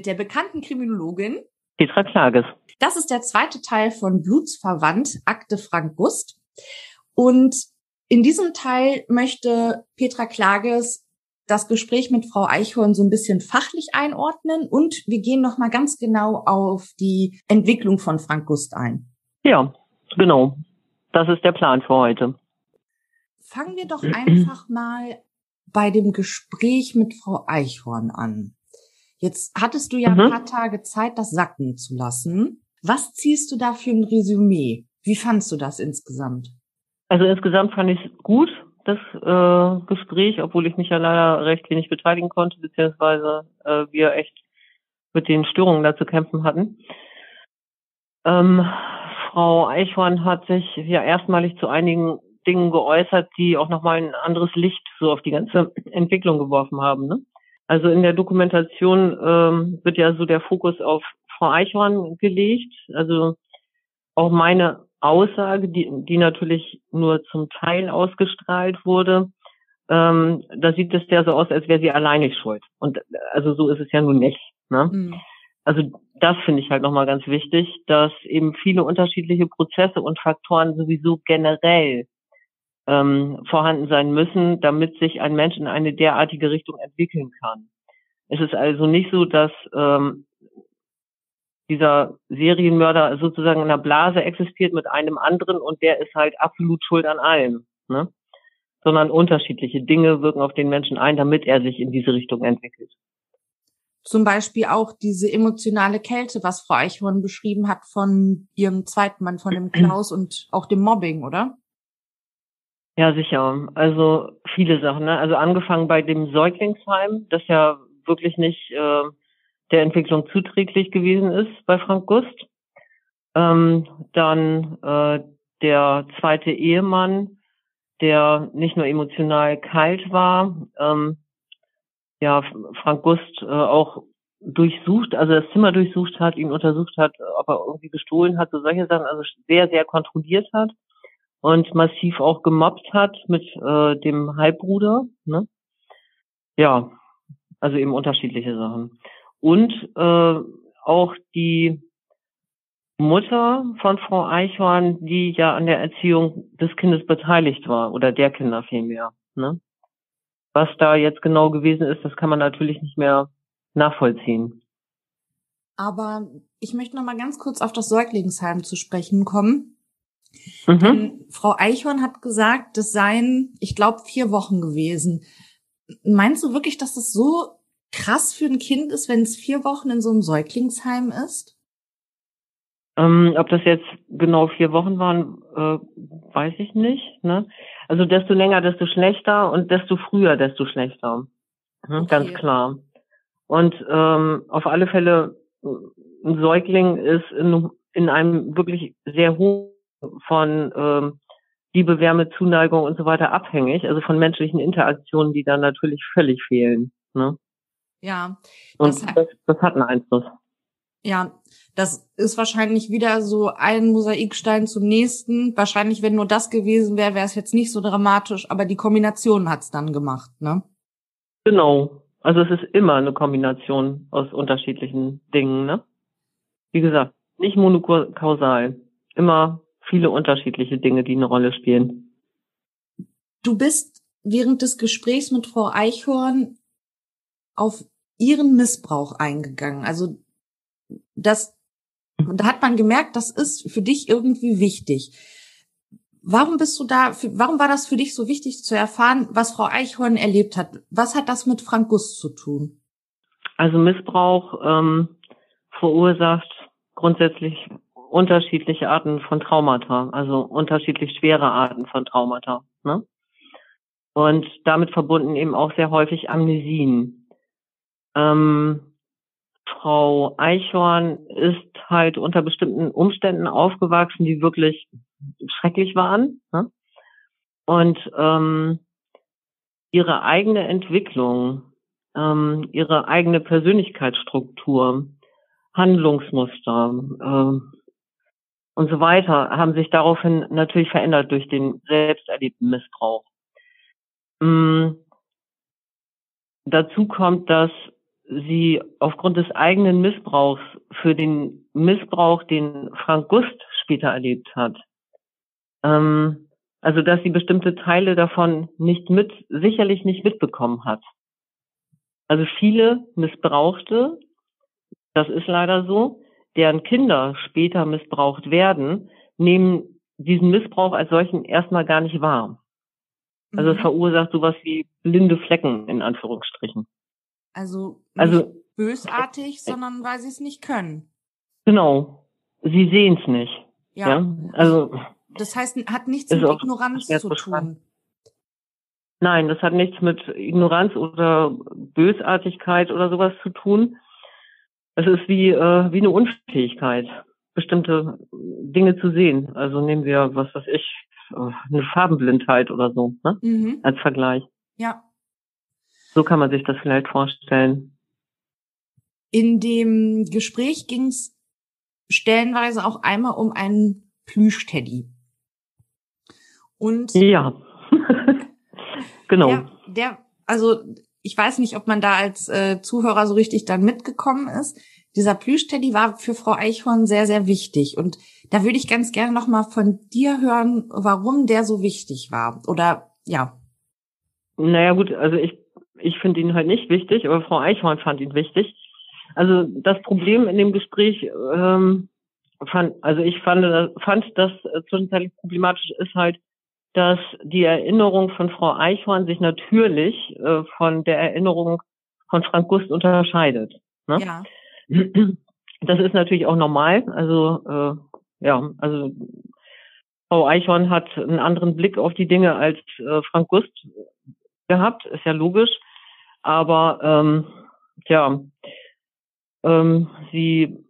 mit der bekannten Kriminologin Petra Klages. Das ist der zweite Teil von Blutsverwandt, Akte Frank Gust. Und in diesem Teil möchte Petra Klages das Gespräch mit Frau Eichhorn so ein bisschen fachlich einordnen und wir gehen noch mal ganz genau auf die Entwicklung von Frank Gust ein. Ja, genau. Das ist der Plan für heute. Fangen wir doch einfach mal bei dem Gespräch mit Frau Eichhorn an. Jetzt hattest du ja mhm. ein paar Tage Zeit, das sacken zu lassen. Was ziehst du da für ein Resümee? Wie fandst du das insgesamt? Also insgesamt fand ich es gut, das äh, Gespräch, obwohl ich mich ja leider recht wenig beteiligen konnte, beziehungsweise äh, wir echt mit den Störungen da zu kämpfen hatten. Ähm, Frau Eichhorn hat sich ja erstmalig zu einigen Dingen geäußert, die auch nochmal ein anderes Licht so auf die ganze Entwicklung geworfen haben. Ne? Also in der Dokumentation ähm, wird ja so der Fokus auf Frau Eichhorn gelegt. Also auch meine Aussage, die, die natürlich nur zum Teil ausgestrahlt wurde, ähm, da sieht es ja so aus, als wäre sie alleinig schuld. Und also so ist es ja nun nicht. Ne? Mhm. Also das finde ich halt nochmal ganz wichtig, dass eben viele unterschiedliche Prozesse und Faktoren sowieso generell ähm, vorhanden sein müssen, damit sich ein Mensch in eine derartige Richtung entwickeln kann. Es ist also nicht so, dass ähm, dieser Serienmörder sozusagen in einer Blase existiert mit einem anderen und der ist halt absolut schuld an allem, ne? sondern unterschiedliche Dinge wirken auf den Menschen ein, damit er sich in diese Richtung entwickelt. Zum Beispiel auch diese emotionale Kälte, was Frau Eichhorn beschrieben hat von ihrem zweiten Mann, von dem Klaus und auch dem Mobbing, oder? Ja, sicher. Also viele Sachen. Ne? Also angefangen bei dem Säuglingsheim, das ja wirklich nicht äh, der Entwicklung zuträglich gewesen ist bei Frank Gust. Ähm, dann äh, der zweite Ehemann, der nicht nur emotional kalt war, ähm, ja, Frank Gust äh, auch durchsucht, also das Zimmer durchsucht hat, ihn untersucht hat, ob er irgendwie gestohlen hat, so solche Sachen, also sehr, sehr kontrolliert hat und massiv auch gemobbt hat mit äh, dem Halbbruder. Ne? Ja, also eben unterschiedliche Sachen. Und äh, auch die Mutter von Frau Eichhorn, die ja an der Erziehung des Kindes beteiligt war oder der Kinder vielmehr. Ne? Was da jetzt genau gewesen ist, das kann man natürlich nicht mehr nachvollziehen. Aber ich möchte noch mal ganz kurz auf das Säuglingsheim zu sprechen kommen. Mhm. Denn Frau Eichhorn hat gesagt, das seien, ich glaube, vier Wochen gewesen. Meinst du wirklich, dass das so krass für ein Kind ist, wenn es vier Wochen in so einem Säuglingsheim ist? Ähm, ob das jetzt genau vier Wochen waren, äh, weiß ich nicht. Ne? Also desto länger, desto schlechter und desto früher, desto schlechter. Mhm, okay. Ganz klar. Und ähm, auf alle Fälle, ein Säugling ist in, in einem wirklich sehr hohen von ähm, Liebe, Wärme, Zuneigung und so weiter abhängig, also von menschlichen Interaktionen, die dann natürlich völlig fehlen. Ne? Ja. Das und das, das hat einen Einfluss. Ja, das ist wahrscheinlich wieder so ein Mosaikstein zum nächsten. Wahrscheinlich, wenn nur das gewesen wäre, wäre es jetzt nicht so dramatisch, aber die Kombination hat's dann gemacht, ne? Genau. Also es ist immer eine Kombination aus unterschiedlichen Dingen, ne? Wie gesagt, nicht monokausal. Immer viele unterschiedliche Dinge, die eine Rolle spielen. Du bist während des Gesprächs mit Frau Eichhorn auf ihren Missbrauch eingegangen. Also das, da hat man gemerkt, das ist für dich irgendwie wichtig. Warum bist du da, warum war das für dich so wichtig zu erfahren, was Frau Eichhorn erlebt hat? Was hat das mit Frank Guss zu tun? Also Missbrauch ähm, verursacht grundsätzlich unterschiedliche Arten von Traumata, also unterschiedlich schwere Arten von Traumata. Ne? Und damit verbunden eben auch sehr häufig Amnesien. Ähm, Frau Eichhorn ist halt unter bestimmten Umständen aufgewachsen, die wirklich schrecklich waren. Ne? Und ähm, ihre eigene Entwicklung, ähm, ihre eigene Persönlichkeitsstruktur, Handlungsmuster, äh, und so weiter haben sich daraufhin natürlich verändert durch den selbst erlebten Missbrauch. Mm. Dazu kommt, dass sie aufgrund des eigenen Missbrauchs für den Missbrauch, den Frank Gust später erlebt hat, ähm, also dass sie bestimmte Teile davon nicht mit, sicherlich nicht mitbekommen hat. Also viele Missbrauchte, das ist leider so, deren Kinder später missbraucht werden, nehmen diesen Missbrauch als solchen erstmal gar nicht wahr. Also mhm. es verursacht sowas wie blinde Flecken in Anführungsstrichen. Also nicht also bösartig, sondern weil sie es nicht können. Genau. Sie sehen es nicht. Ja. ja. Also das heißt, hat nichts mit Ignoranz zu tun. Nein, das hat nichts mit Ignoranz oder Bösartigkeit oder sowas zu tun. Es ist wie, äh, wie eine Unfähigkeit, bestimmte Dinge zu sehen. Also nehmen wir, was weiß ich, äh, eine Farbenblindheit oder so, ne? Mhm. Als Vergleich. Ja. So kann man sich das vielleicht vorstellen. In dem Gespräch ging es stellenweise auch einmal um einen Plüschteddy. Und ja, genau. Der, der, also ich weiß nicht, ob man da als äh, Zuhörer so richtig dann mitgekommen ist. Dieser Plüschteddy war für Frau Eichhorn sehr, sehr wichtig. Und da würde ich ganz gerne noch mal von dir hören, warum der so wichtig war. Oder ja. Naja gut, also ich, ich finde ihn halt nicht wichtig, aber Frau Eichhorn fand ihn wichtig. Also das Problem in dem Gespräch, ähm, fand, also ich fand, fand das zwischenzeitlich problematisch ist halt, dass die Erinnerung von Frau Eichhorn sich natürlich äh, von der Erinnerung von Frank Gust unterscheidet. Ne? Ja. Das ist natürlich auch normal. Also äh, ja, also Frau Eichhorn hat einen anderen Blick auf die Dinge als äh, Frank Gust gehabt, ist ja logisch. Aber ähm, ja, ähm, sie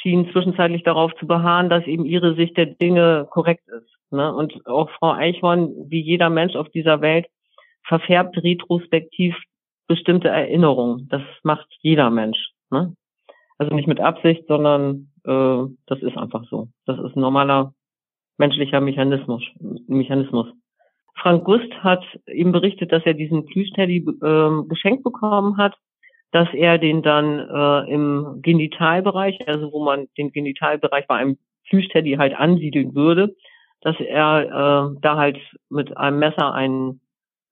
schien zwischenzeitlich darauf zu beharren, dass eben ihre Sicht der Dinge korrekt ist. Ne? Und auch Frau Eichhorn, wie jeder Mensch auf dieser Welt, verfärbt retrospektiv bestimmte Erinnerungen. Das macht jeder Mensch. Ne? Also nicht mit Absicht, sondern äh, das ist einfach so. Das ist ein normaler menschlicher Mechanismus. Mechanismus. Frank Gust hat ihm berichtet, dass er diesen Plüschteddy äh, geschenkt bekommen hat, dass er den dann äh, im Genitalbereich, also wo man den Genitalbereich bei einem Plüschteddy halt ansiedeln würde, dass er äh, da halt mit einem Messer einen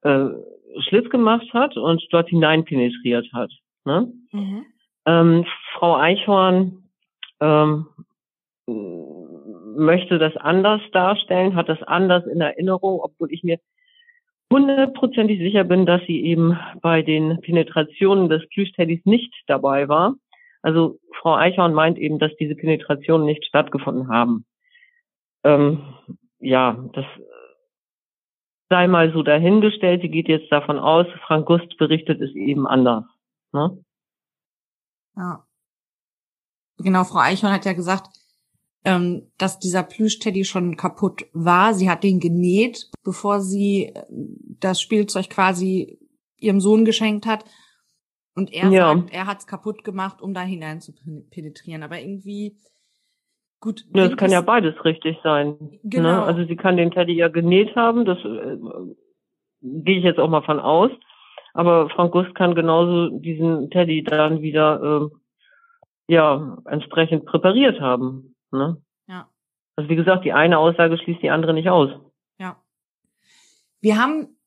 äh, Schlitz gemacht hat und dort hinein penetriert hat. Ne? Mhm. Ähm, Frau Eichhorn ähm, möchte das anders darstellen, hat das anders in Erinnerung, obwohl ich mir hundertprozentig sicher bin, dass sie eben bei den Penetrationen des Plüschteddys nicht dabei war. Also Frau Eichhorn meint eben, dass diese Penetrationen nicht stattgefunden haben. Ähm, ja, das sei mal so dahingestellt. Sie geht jetzt davon aus, Frank Gust berichtet es eben anders. Ne? Ja. Genau, Frau Eichhorn hat ja gesagt, ähm, dass dieser Plüschteddy schon kaputt war. Sie hat den genäht, bevor sie äh, das Spielzeug quasi ihrem Sohn geschenkt hat. Und er ja. sagt, er hat es kaputt gemacht, um da hinein zu penetrieren. Aber irgendwie Gut. Ja, das kann ja beides richtig sein. Ne? Genau. Ne? Also sie kann den Teddy ja genäht haben, das äh, gehe ich jetzt auch mal von aus. Aber Frank Gust kann genauso diesen Teddy dann wieder äh, ja entsprechend präpariert haben. Ne? Ja. Also wie gesagt, die eine Aussage schließt die andere nicht aus. Ja. Wir haben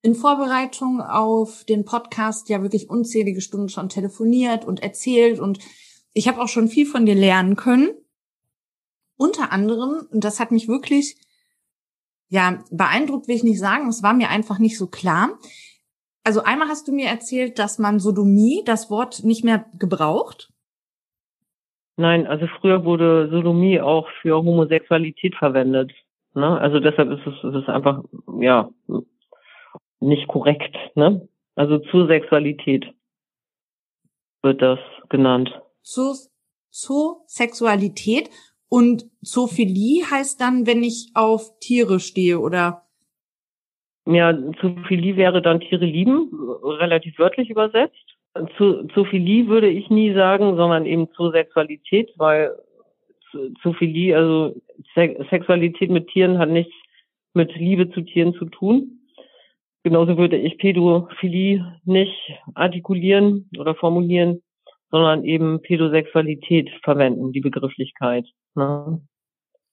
in Vorbereitung auf den Podcast ja wirklich unzählige Stunden schon telefoniert und erzählt und ich habe auch schon viel von dir lernen können. Unter anderem, und das hat mich wirklich, ja, beeindruckt will ich nicht sagen, es war mir einfach nicht so klar. Also einmal hast du mir erzählt, dass man Sodomie, das Wort nicht mehr gebraucht. Nein, also früher wurde Sodomie auch für Homosexualität verwendet. Ne? Also deshalb ist es, es ist einfach, ja, nicht korrekt. Ne? Also zur Sexualität wird das genannt. Zur, zur Sexualität. Und Zoophilie heißt dann, wenn ich auf Tiere stehe, oder? Ja, Zoophilie wäre dann Tiere lieben, relativ wörtlich übersetzt. Zu, Zoophilie würde ich nie sagen, sondern eben zur Sexualität, weil Zoophilie, also Se Sexualität mit Tieren hat nichts mit Liebe zu Tieren zu tun. genauso würde ich Pädophilie nicht artikulieren oder formulieren, sondern eben Pädosexualität verwenden, die Begrifflichkeit. Ne?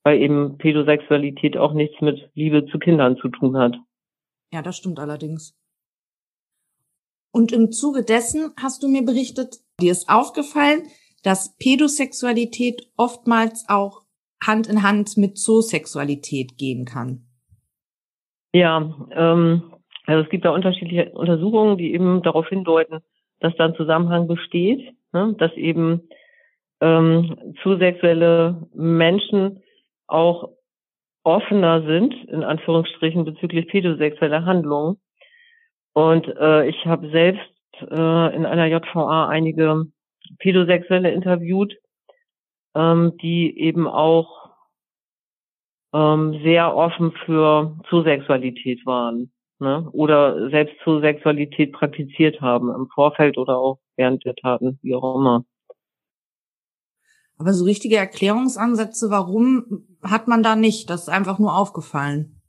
Weil eben Pädosexualität auch nichts mit Liebe zu Kindern zu tun hat. Ja, das stimmt allerdings. Und im Zuge dessen hast du mir berichtet, dir ist aufgefallen, dass Pädosexualität oftmals auch Hand in Hand mit Zoosexualität gehen kann. Ja, ähm, also es gibt da unterschiedliche Untersuchungen, die eben darauf hindeuten, dass da ein Zusammenhang besteht, ne? dass eben ähm, zoosexuelle Menschen auch offener sind, in Anführungsstrichen, bezüglich pädosexueller Handlungen. Und äh, ich habe selbst äh, in einer JVA einige Pädosexuelle interviewt, ähm, die eben auch ähm, sehr offen für Zoosexualität waren ne? oder selbst Zoosexualität praktiziert haben, im Vorfeld oder auch während der Taten, wie auch immer. Aber so richtige Erklärungsansätze, warum hat man da nicht? Das ist einfach nur aufgefallen.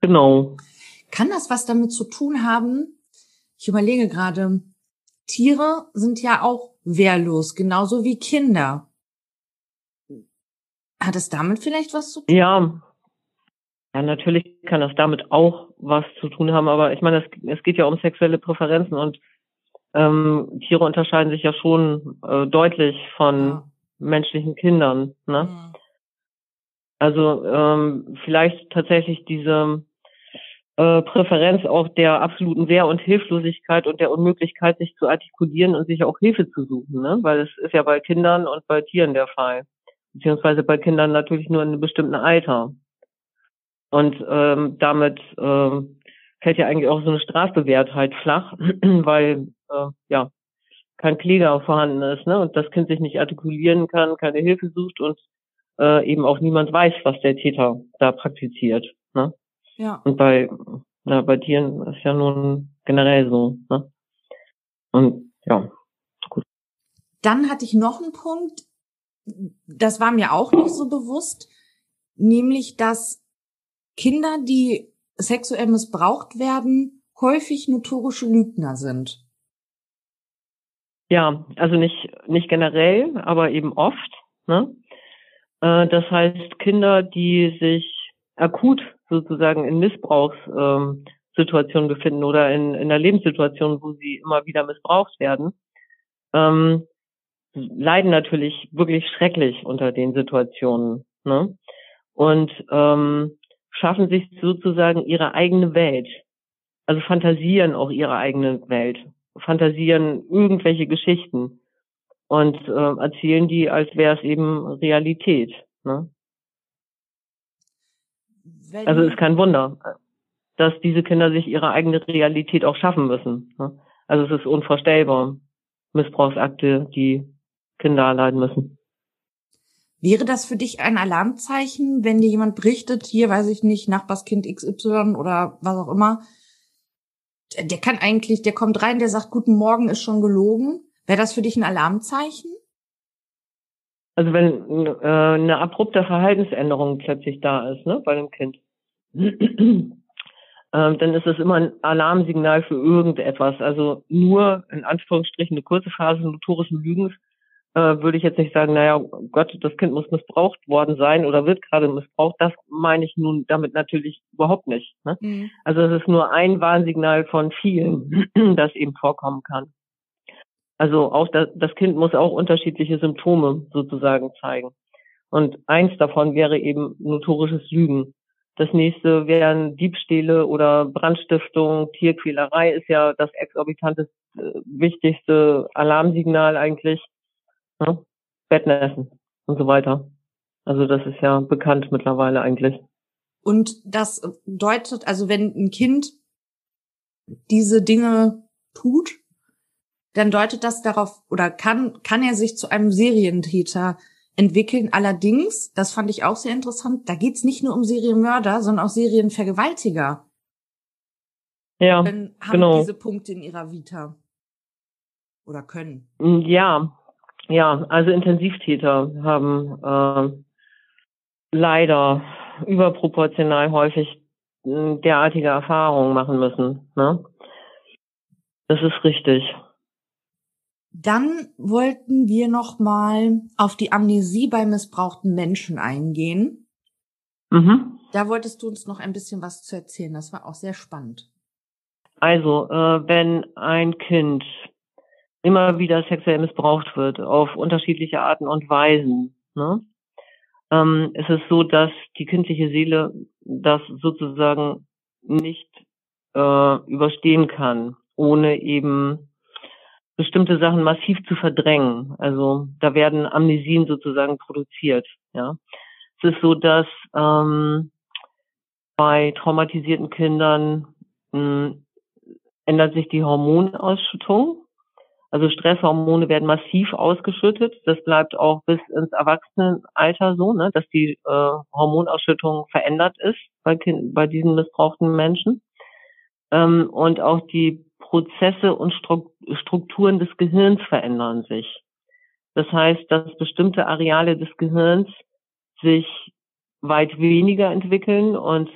Genau. Kann das was damit zu tun haben? Ich überlege gerade, Tiere sind ja auch wehrlos, genauso wie Kinder. Hat es damit vielleicht was zu tun? Ja. Ja, natürlich kann das damit auch was zu tun haben, aber ich meine, es, es geht ja um sexuelle Präferenzen und ähm, Tiere unterscheiden sich ja schon äh, deutlich von ja. Menschlichen Kindern. Ne? Mhm. Also ähm, vielleicht tatsächlich diese äh, Präferenz auch der absoluten Wehr- und Hilflosigkeit und der Unmöglichkeit, sich zu artikulieren und sich auch Hilfe zu suchen, ne? weil es ist ja bei Kindern und bei Tieren der Fall, beziehungsweise bei Kindern natürlich nur in einem bestimmten Alter. Und ähm, damit ähm, fällt ja eigentlich auch so eine Strafbewährtheit flach, weil äh, ja kein Kläger vorhanden ist ne? und das Kind sich nicht artikulieren kann, keine Hilfe sucht und äh, eben auch niemand weiß, was der Täter da praktiziert. Ne? Ja. Und bei, na, bei Tieren ist ja nun generell so. Ne? Und ja, gut. Dann hatte ich noch einen Punkt, das war mir auch nicht so bewusst, nämlich dass Kinder, die sexuell missbraucht werden, häufig notorische Lügner sind. Ja, also nicht, nicht generell, aber eben oft. Ne? Äh, das heißt, Kinder, die sich akut sozusagen in Missbrauchssituationen ähm, befinden oder in, in einer Lebenssituation, wo sie immer wieder missbraucht werden, ähm, leiden natürlich wirklich schrecklich unter den Situationen. Ne? Und ähm, schaffen sich sozusagen ihre eigene Welt. Also fantasieren auch ihre eigene Welt. Fantasieren irgendwelche Geschichten und äh, erzählen die, als wäre es eben Realität. Ne? also ist kein Wunder, dass diese Kinder sich ihre eigene Realität auch schaffen müssen. Ne? Also es ist unvorstellbar, Missbrauchsakte, die Kinder erleiden müssen. Wäre das für dich ein Alarmzeichen, wenn dir jemand berichtet, hier weiß ich nicht, Nachbarskind XY oder was auch immer, der kann eigentlich, der kommt rein, der sagt, guten Morgen ist schon gelogen. Wäre das für dich ein Alarmzeichen? Also wenn äh, eine abrupte Verhaltensänderung plötzlich da ist, ne, bei dem Kind, ähm, dann ist es immer ein Alarmsignal für irgendetwas. Also nur in Anführungsstrichen eine kurze Phase notorischen Lügens würde ich jetzt nicht sagen, naja, Gott, das Kind muss missbraucht worden sein oder wird gerade missbraucht. Das meine ich nun damit natürlich überhaupt nicht. Ne? Mhm. Also es ist nur ein Warnsignal von vielen, das eben vorkommen kann. Also auch das, das Kind muss auch unterschiedliche Symptome sozusagen zeigen. Und eins davon wäre eben notorisches Lügen. Das nächste wären Diebstähle oder Brandstiftung, Tierquälerei ist ja das exorbitanteste, äh, wichtigste Alarmsignal eigentlich. Ne? Bettnässen und so weiter. Also das ist ja bekannt mittlerweile eigentlich. Und das deutet, also wenn ein Kind diese Dinge tut, dann deutet das darauf oder kann, kann er sich zu einem Serientäter entwickeln. Allerdings, das fand ich auch sehr interessant, da geht's nicht nur um Serienmörder, sondern auch Serienvergewaltiger. Ja, Dann haben genau. diese Punkte in ihrer Vita. Oder können. Mm, ja, ja, also Intensivtäter haben äh, leider überproportional häufig äh, derartige Erfahrungen machen müssen. Ne? Das ist richtig. Dann wollten wir noch mal auf die Amnesie bei missbrauchten Menschen eingehen. Mhm. Da wolltest du uns noch ein bisschen was zu erzählen. Das war auch sehr spannend. Also, äh, wenn ein Kind immer wieder sexuell missbraucht wird, auf unterschiedliche Arten und Weisen, ne, ähm, ist es so, dass die kindliche Seele das sozusagen nicht äh, überstehen kann, ohne eben bestimmte Sachen massiv zu verdrängen. Also da werden Amnesien sozusagen produziert. Ja, es ist so, dass ähm, bei traumatisierten Kindern mh, hm, ändert sich die Hormonausschüttung. Also Stresshormone werden massiv ausgeschüttet. Das bleibt auch bis ins Erwachsenenalter so, ne, dass die äh, Hormonausschüttung verändert ist bei, kind, bei diesen missbrauchten Menschen. Ähm, und auch die Prozesse und Strukturen des Gehirns verändern sich. Das heißt, dass bestimmte Areale des Gehirns sich weit weniger entwickeln und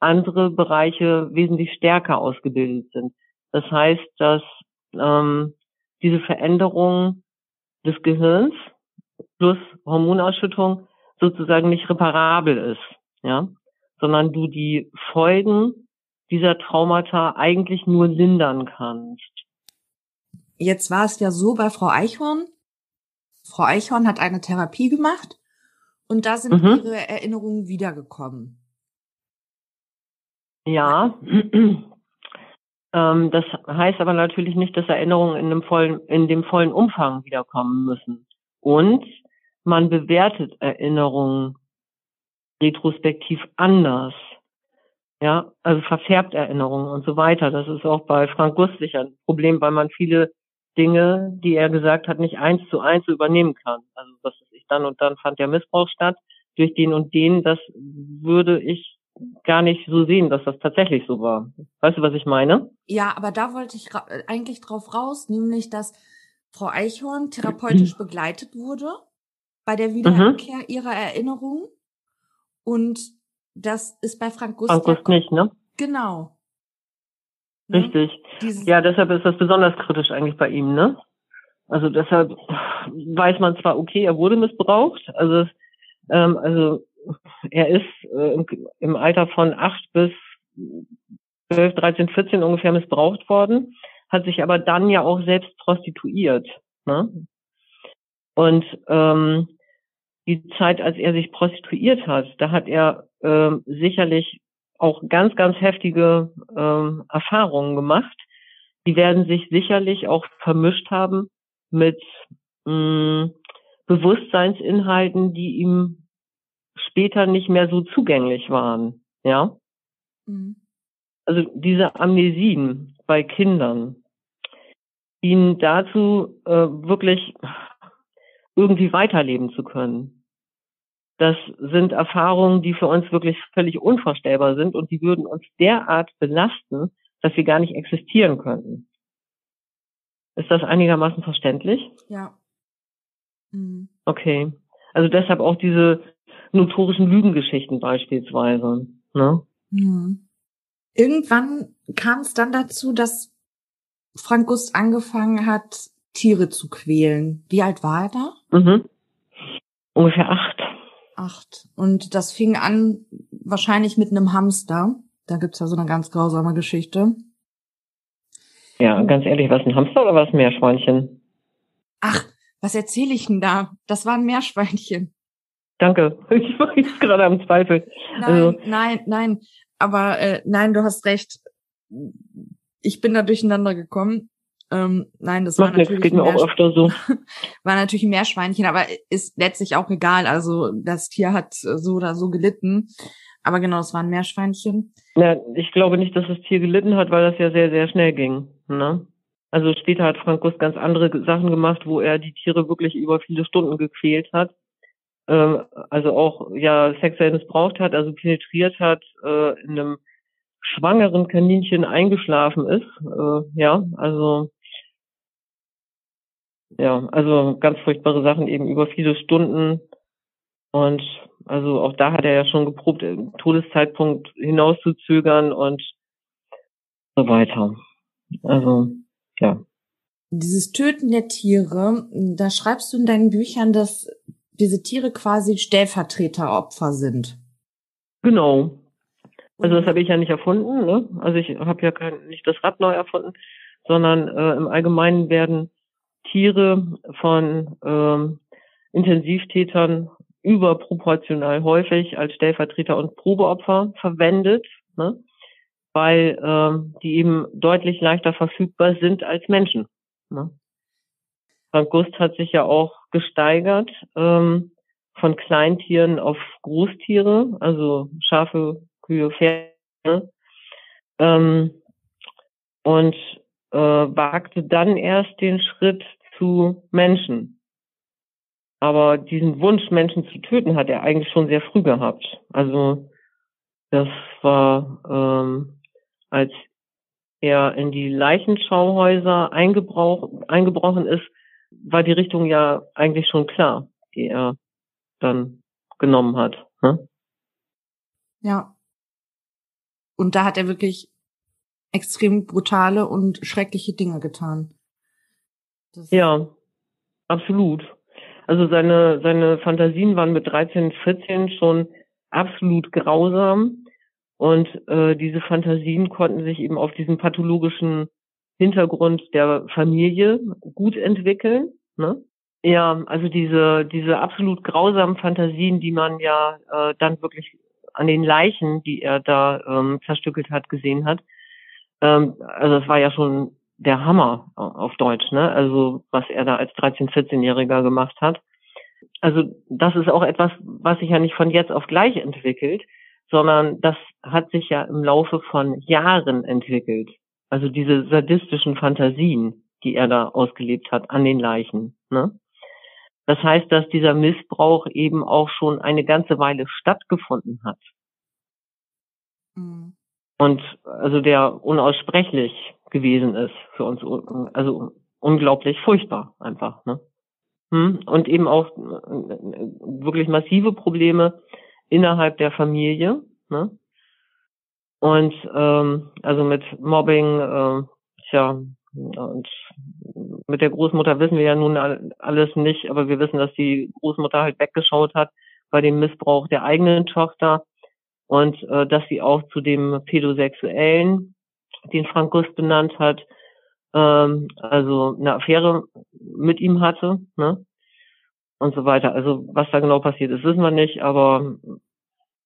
andere Bereiche wesentlich stärker ausgebildet sind. Das heißt, dass ähm, diese Veränderung des Gehirns plus Hormonausschüttung sozusagen nicht reparabel ist, ja, sondern du die Folgen dieser Traumata eigentlich nur lindern kannst. Jetzt war es ja so bei Frau Eichhorn. Frau Eichhorn hat eine Therapie gemacht und da sind mhm. ihre Erinnerungen wiedergekommen. Ja, ähm, das heißt aber natürlich nicht, dass Erinnerungen in dem vollen, in dem vollen Umfang wiederkommen müssen. Und man bewertet Erinnerungen retrospektiv anders. Ja, also verfärbt Erinnerungen und so weiter. Das ist auch bei Frank Gustlich ein Problem, weil man viele Dinge, die er gesagt hat, nicht eins zu eins übernehmen kann. Also was ist ich dann und dann fand der Missbrauch statt durch den und den. Das würde ich gar nicht so sehen, dass das tatsächlich so war. Weißt du, was ich meine? Ja, aber da wollte ich eigentlich drauf raus, nämlich dass Frau Eichhorn therapeutisch begleitet wurde bei der Wiederkehr mhm. ihrer Erinnerungen und das ist bei Frank Gust, Frank Gust nicht, ne? Genau. Ne? Richtig. Dieses ja, deshalb ist das besonders kritisch eigentlich bei ihm, ne? Also deshalb weiß man zwar, okay, er wurde missbraucht, also ähm, also er ist äh, im, Alter von acht bis 12, 13, 14 ungefähr missbraucht worden, hat sich aber dann ja auch selbst prostituiert. Ne? Und ähm, die Zeit, als er sich prostituiert hat, da hat er ähm, sicherlich auch ganz, ganz heftige ähm, Erfahrungen gemacht. Die werden sich sicherlich auch vermischt haben mit mh, Bewusstseinsinhalten, die ihm später nicht mehr so zugänglich waren. Ja. Mhm. Also diese Amnesien bei Kindern dienen dazu, äh, wirklich irgendwie weiterleben zu können. Das sind Erfahrungen, die für uns wirklich völlig unvorstellbar sind und die würden uns derart belasten, dass wir gar nicht existieren könnten. Ist das einigermaßen verständlich? Ja. Mhm. Okay. Also deshalb auch diese notorischen Lügengeschichten beispielsweise. Ne? Mhm. Irgendwann kam es dann dazu, dass Frank Gust angefangen hat, Tiere zu quälen. Wie alt war er da? Mhm. Ungefähr acht acht. Und das fing an wahrscheinlich mit einem Hamster. Da gibt's ja so eine ganz grausame Geschichte. Ja, ganz ehrlich, was ein Hamster oder was ein Meerschweinchen? Ach, was erzähle ich denn da? Das war ein Meerschweinchen. Danke. Ich war jetzt gerade am Zweifel. Nein, also. nein, nein. Aber äh, nein, du hast recht. Ich bin da durcheinander gekommen. Ähm, nein, das Macht war natürlich geht mir auch öfter so. war natürlich ein Meerschweinchen, aber ist letztlich auch egal. Also das Tier hat so oder so gelitten. Aber genau, es war ein Meerschweinchen. Ja, ich glaube nicht, dass das Tier gelitten hat, weil das ja sehr, sehr schnell ging. Ne? Also später hat Frank Guss ganz andere Sachen gemacht, wo er die Tiere wirklich über viele Stunden gequält hat. Ähm, also auch ja sexuell missbraucht hat, also penetriert hat, äh, in einem schwangeren Kaninchen eingeschlafen ist. Äh, ja, also ja, also ganz furchtbare Sachen eben über viele Stunden. Und Also auch da hat er ja schon geprobt, den Todeszeitpunkt hinauszuzögern und so weiter. Also, ja. Dieses Töten der Tiere, da schreibst du in deinen Büchern, dass diese Tiere quasi Stellvertreteropfer sind. Genau. Also das habe ich ja nicht erfunden. Ne? Also ich habe ja kein, nicht das Rad neu erfunden, sondern äh, im Allgemeinen werden Tiere von ähm, Intensivtätern überproportional häufig als Stellvertreter und Probeopfer verwendet, ne? weil ähm, die eben deutlich leichter verfügbar sind als Menschen. Ne? Frank Gust hat sich ja auch gesteigert ähm, von Kleintieren auf Großtiere, also Schafe, Kühe, Pferde. Ähm, und äh, wagte dann erst den Schritt zu Menschen. Aber diesen Wunsch, Menschen zu töten, hat er eigentlich schon sehr früh gehabt. Also das war, ähm, als er in die Leichenschauhäuser eingebrochen ist, war die Richtung ja eigentlich schon klar, die er dann genommen hat. Ne? Ja. Und da hat er wirklich extrem brutale und schreckliche Dinge getan. Das ja, absolut. Also seine, seine Fantasien waren mit 13, 14 schon absolut grausam. Und äh, diese Fantasien konnten sich eben auf diesem pathologischen Hintergrund der Familie gut entwickeln. Ne? Ja, also diese, diese absolut grausamen Fantasien, die man ja äh, dann wirklich an den Leichen, die er da ähm, zerstückelt hat, gesehen hat. Ähm, also das war ja schon der Hammer auf Deutsch, ne? Also was er da als 13-, 14-Jähriger gemacht hat. Also das ist auch etwas, was sich ja nicht von jetzt auf gleich entwickelt, sondern das hat sich ja im Laufe von Jahren entwickelt. Also diese sadistischen Fantasien, die er da ausgelebt hat an den Leichen. Ne? Das heißt, dass dieser Missbrauch eben auch schon eine ganze Weile stattgefunden hat. Mhm. Und also der unaussprechlich gewesen ist für uns, also unglaublich furchtbar einfach. Ne? Hm? Und eben auch äh, wirklich massive Probleme innerhalb der Familie. Ne? Und ähm, also mit Mobbing, äh, tja, und mit der Großmutter wissen wir ja nun alles nicht, aber wir wissen, dass die Großmutter halt weggeschaut hat bei dem Missbrauch der eigenen Tochter und äh, dass sie auch zu dem Pädosexuellen, den Frank Gust benannt hat, ähm, also eine Affäre mit ihm hatte, ne? Und so weiter. Also was da genau passiert ist, wissen wir nicht, aber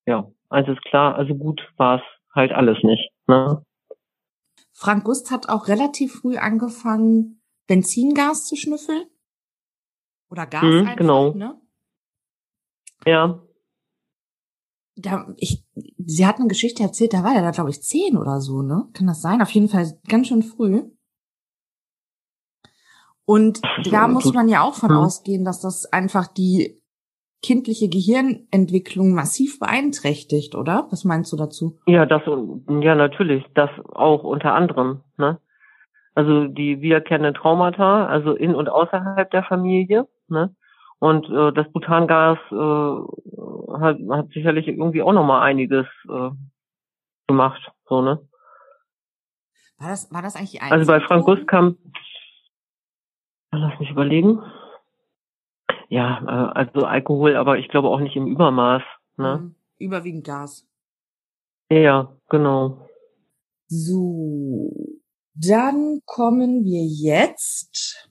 ja, eins ist klar, also gut war es halt alles nicht. Ne? Frank Gust hat auch relativ früh angefangen, Benzingas zu schnüffeln. Oder Gas mhm, einfach, genau. ne? Ja. Da, ich, sie hat eine Geschichte erzählt, da war er da, glaube ich, zehn oder so, ne? Kann das sein? Auf jeden Fall ganz schön früh. Und da muss man ja auch von hm. ausgehen, dass das einfach die kindliche Gehirnentwicklung massiv beeinträchtigt, oder? Was meinst du dazu? Ja, das ja natürlich, das auch unter anderem, ne? Also die wiederkehrenden Traumata, also in und außerhalb der Familie, ne? Und äh, das Butangas äh, hat, hat sicherlich irgendwie auch nochmal einiges äh, gemacht, so, ne? War das, war das eigentlich die Also bei Frank Gust kam, lass mich überlegen. Ja, äh, also Alkohol, aber ich glaube auch nicht im Übermaß. Ne? Mhm. Überwiegend Gas. Ja, genau. So, dann kommen wir jetzt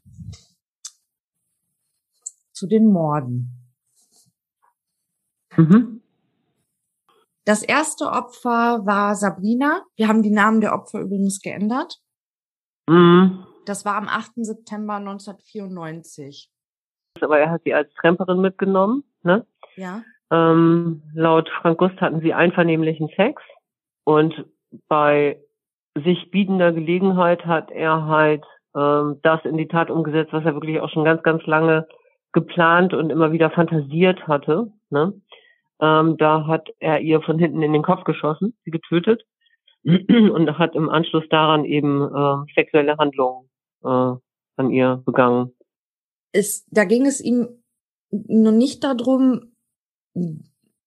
zu den Morden. Mhm. Das erste Opfer war Sabrina. Wir haben die Namen der Opfer übrigens geändert. Mhm. Das war am 8. September 1994 aber er hat sie als Tramperin mitgenommen. Ne? Ja. Ähm, laut Frank Gust hatten sie einvernehmlichen Sex und bei sich bietender Gelegenheit hat er halt ähm, das in die Tat umgesetzt, was er wirklich auch schon ganz, ganz lange geplant und immer wieder fantasiert hatte. Ne? Ähm, da hat er ihr von hinten in den Kopf geschossen, sie getötet und hat im Anschluss daran eben äh, sexuelle Handlungen äh, an ihr begangen es, da ging es ihm nur nicht darum,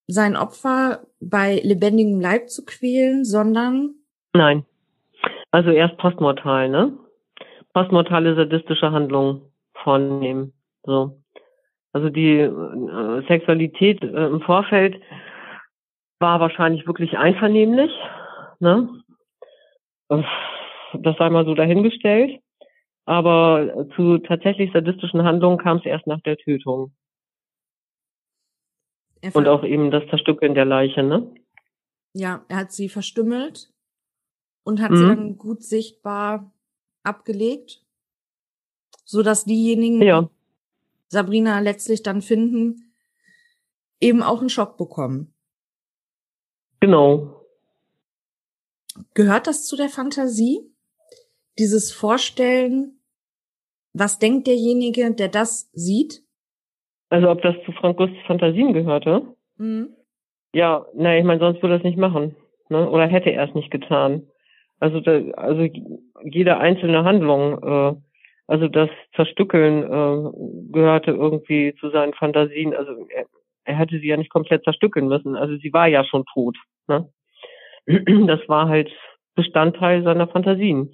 sein Opfer bei lebendigem Leib zu quälen, sondern Nein. Also erst postmortal, ne? Postmortale sadistische Handlungen vornehmen. So. Also die äh, Sexualität äh, im Vorfeld war wahrscheinlich wirklich einvernehmlich, ne? Das sei mal so dahingestellt. Aber zu tatsächlich sadistischen Handlungen kam es erst nach der Tötung. Und auch eben das Zerstückeln der Leiche, ne? Ja, er hat sie verstümmelt und hat mhm. sie dann gut sichtbar abgelegt, so dass diejenigen, ja. Sabrina letztlich dann finden, eben auch einen Schock bekommen. Genau. Gehört das zu der Fantasie? Dieses Vorstellen, was denkt derjenige, der das sieht? Also ob das zu Frank Gusts Fantasien gehörte? Mhm. Ja, na, ich meine, sonst würde er es nicht machen. Ne? Oder hätte er es nicht getan. Also, da, also jede einzelne Handlung, äh, also das Zerstückeln äh, gehörte irgendwie zu seinen Fantasien. Also er, er hätte sie ja nicht komplett zerstückeln müssen. Also sie war ja schon tot. Ne? Das war halt Bestandteil seiner Fantasien.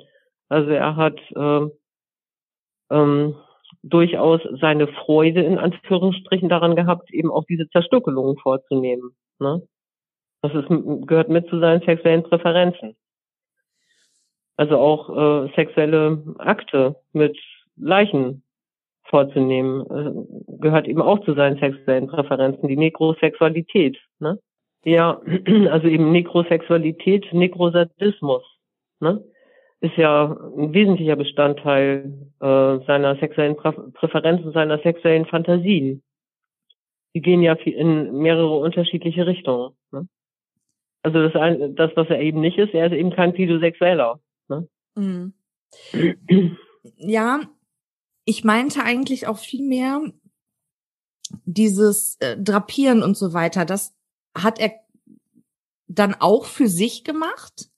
Also er hat äh, ähm, durchaus seine Freude in Anführungsstrichen daran gehabt, eben auch diese Zerstückelungen vorzunehmen. Ne? Das ist, gehört mit zu seinen sexuellen Präferenzen. Also auch äh, sexuelle Akte mit Leichen vorzunehmen, äh, gehört eben auch zu seinen sexuellen Präferenzen, die Nekrosexualität. Ne? Ja, also eben Nekrosexualität, Nekrosadismus. Ne? Ist ja ein wesentlicher Bestandteil äh, seiner sexuellen Prä Präferenzen, seiner sexuellen Fantasien. Die gehen ja in mehrere unterschiedliche Richtungen. Ne? Also das, ein, das, was er eben nicht ist, er ist eben kein Pädosexueller. Ne? Mhm. Ja, ich meinte eigentlich auch viel mehr dieses äh, Drapieren und so weiter. Das hat er dann auch für sich gemacht?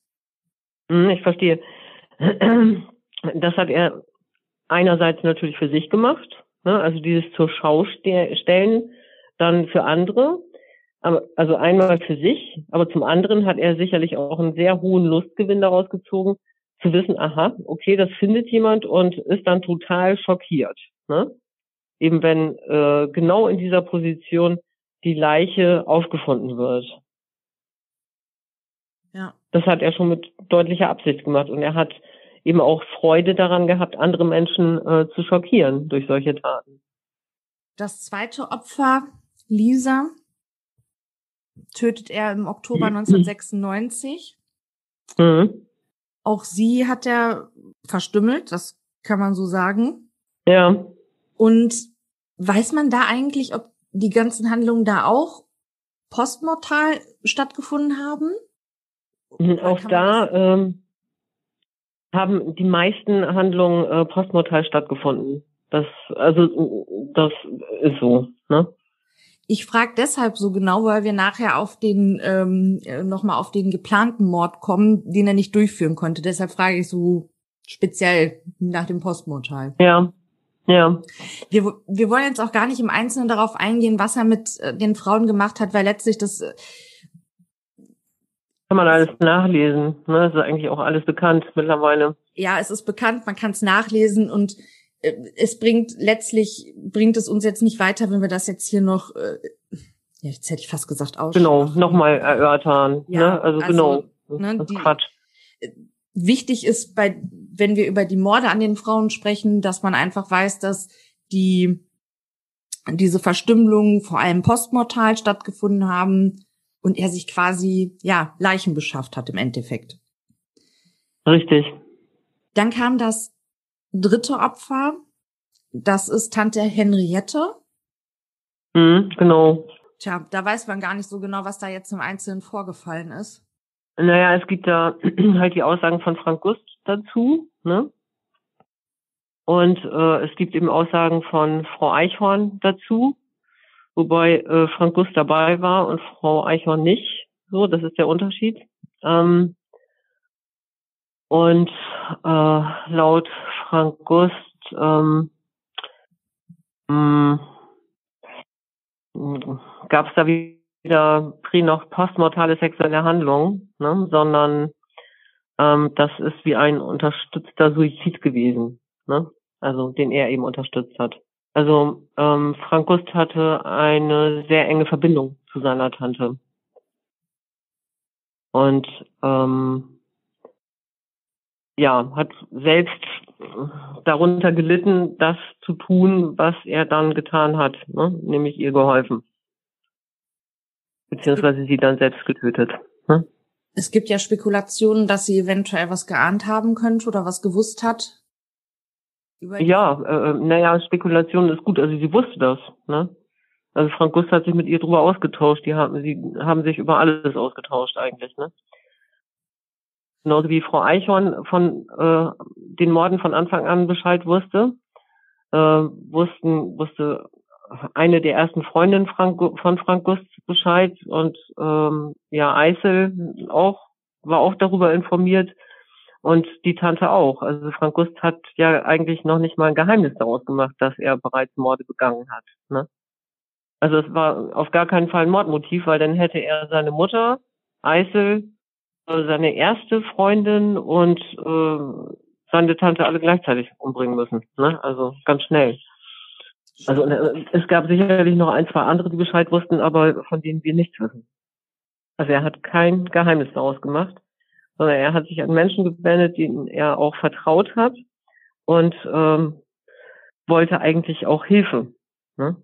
Hm, ich verstehe. Das hat er einerseits natürlich für sich gemacht, ne? also dieses zur Schau stellen, dann für andere, also einmal für sich, aber zum anderen hat er sicherlich auch einen sehr hohen Lustgewinn daraus gezogen, zu wissen, aha, okay, das findet jemand und ist dann total schockiert. Ne? Eben wenn äh, genau in dieser Position die Leiche aufgefunden wird. Ja. Das hat er schon mit deutlicher Absicht gemacht und er hat eben auch Freude daran gehabt, andere Menschen äh, zu schockieren durch solche Taten. Das zweite Opfer, Lisa, tötet er im Oktober 1996. Mhm. Auch sie hat er verstümmelt, das kann man so sagen. Ja. Und weiß man da eigentlich, ob die ganzen Handlungen da auch postmortal stattgefunden haben? Mhm, auch da ähm, haben die meisten Handlungen äh, postmortal stattgefunden. Das, also das ist so, ne? Ich frage deshalb so genau, weil wir nachher auf den ähm, nochmal auf den geplanten Mord kommen, den er nicht durchführen konnte. Deshalb frage ich so speziell nach dem Postmortal. Ja, ja. Wir, wir wollen jetzt auch gar nicht im Einzelnen darauf eingehen, was er mit äh, den Frauen gemacht hat, weil letztlich das äh, kann man alles nachlesen. Ne? Das ist eigentlich auch alles bekannt mittlerweile. Ja, es ist bekannt, man kann es nachlesen und äh, es bringt letztlich bringt es uns jetzt nicht weiter, wenn wir das jetzt hier noch, äh, ja, jetzt hätte ich fast gesagt, aussprechen. Genau, nochmal erörtern. Ja, ne? also, also genau. Ne, das ist die, Quatsch. Äh, wichtig ist bei, wenn wir über die Morde an den Frauen sprechen, dass man einfach weiß, dass die diese Verstümmelungen vor allem postmortal stattgefunden haben und er sich quasi, ja, Leichen beschafft hat im Endeffekt. Richtig. Dann kam das dritte Opfer. Das ist Tante Henriette. Mhm, genau. Tja, da weiß man gar nicht so genau, was da jetzt im Einzelnen vorgefallen ist. Naja, es gibt da halt die Aussagen von Frank Gust dazu, ne? Und äh, es gibt eben Aussagen von Frau Eichhorn dazu wobei äh, Frank Gust dabei war und Frau Eichhorn nicht. So, das ist der Unterschied. Ähm, und äh, laut Frank Gust ähm, hm, gab es da weder prä- noch postmortale sexuelle Handlung, ne, sondern ähm, das ist wie ein unterstützter Suizid gewesen, ne? also den er eben unterstützt hat. Also ähm, Frank Gust hatte eine sehr enge Verbindung zu seiner Tante. Und ähm, ja, hat selbst darunter gelitten, das zu tun, was er dann getan hat, ne? nämlich ihr geholfen. Beziehungsweise sie dann selbst getötet. Ne? Es gibt ja Spekulationen, dass sie eventuell was geahnt haben könnte oder was gewusst hat. Über ja, äh, naja, Spekulation ist gut. Also sie wusste das. Ne? Also Frank Gust hat sich mit ihr drüber ausgetauscht. Die haben, sie haben sich über alles ausgetauscht eigentlich. Ne? Genauso wie Frau Eichhorn von äh, den Morden von Anfang an Bescheid wusste, äh, wussten, wusste eine der ersten Freundinnen Frank, von Frank Gust Bescheid und ähm, ja, Eisel auch, war auch darüber informiert und die Tante auch. Also Frank Gust hat ja eigentlich noch nicht mal ein Geheimnis daraus gemacht, dass er bereits Morde begangen hat. Ne? Also es war auf gar keinen Fall ein Mordmotiv, weil dann hätte er seine Mutter, Eisel, äh, seine erste Freundin und äh, seine Tante alle gleichzeitig umbringen müssen. Ne? Also ganz schnell. Also äh, es gab sicherlich noch ein, zwei andere, die Bescheid wussten, aber von denen wir nichts wissen. Also er hat kein Geheimnis daraus gemacht, sondern er hat sich an Menschen gewendet, denen er auch vertraut hat und ähm, wollte eigentlich auch Hilfe. Ne?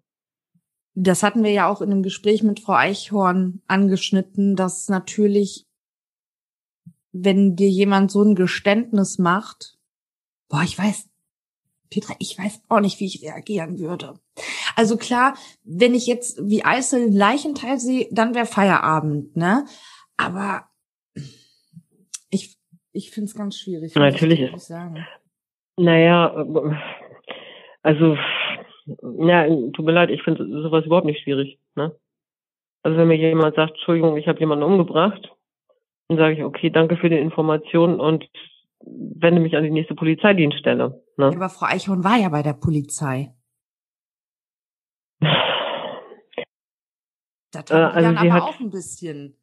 Das hatten wir ja auch in einem Gespräch mit Frau Eichhorn angeschnitten, dass natürlich, wenn dir jemand so ein Geständnis macht, boah, ich weiß Petra, ich weiß auch nicht, wie ich reagieren würde. Also klar, wenn ich jetzt wie Eisel Leichenteil sehe, dann wäre Feierabend, ne? Aber ich, ich finde es ganz schwierig. Natürlich ist. Sagen. Naja, also, ja, tut mir leid, ich finde sowas überhaupt nicht schwierig, ne? Also wenn mir jemand sagt, Entschuldigung, ich habe jemanden umgebracht, dann sage ich, okay, danke für die Information und wende mich an die nächste Polizeidienststelle. Ne? Aber Frau Eichhorn war ja bei der Polizei. Das hat äh, also dann aber auch ein bisschen.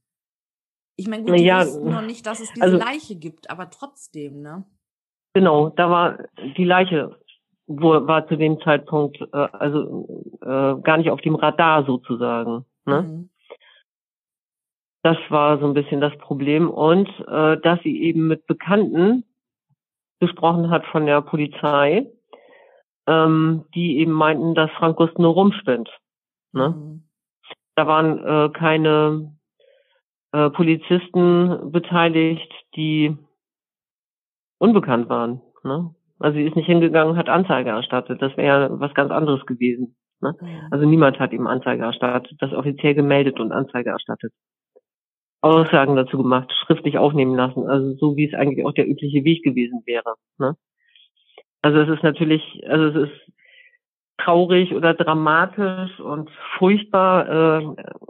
Ich meine, gut, die ja, wussten noch nicht, dass es diese also, Leiche gibt, aber trotzdem, ne? Genau, da war die Leiche wo, war zu dem Zeitpunkt äh, also äh, gar nicht auf dem Radar sozusagen. Ne? Mhm. Das war so ein bisschen das Problem und äh, dass sie eben mit Bekannten gesprochen hat von der Polizei, ähm, die eben meinten, dass Frank Gust nur rumspinnt. Ne? Mhm. Da waren äh, keine äh, Polizisten beteiligt, die unbekannt waren. Ne? Also sie ist nicht hingegangen, hat Anzeige erstattet. Das wäre was ganz anderes gewesen. Ne? Mhm. Also niemand hat ihm Anzeige erstattet, das offiziell gemeldet und Anzeige erstattet. Aussagen dazu gemacht, schriftlich aufnehmen lassen, also so wie es eigentlich auch der übliche Weg gewesen wäre. Ne? Also es ist natürlich, also es ist traurig oder dramatisch und furchtbar, äh,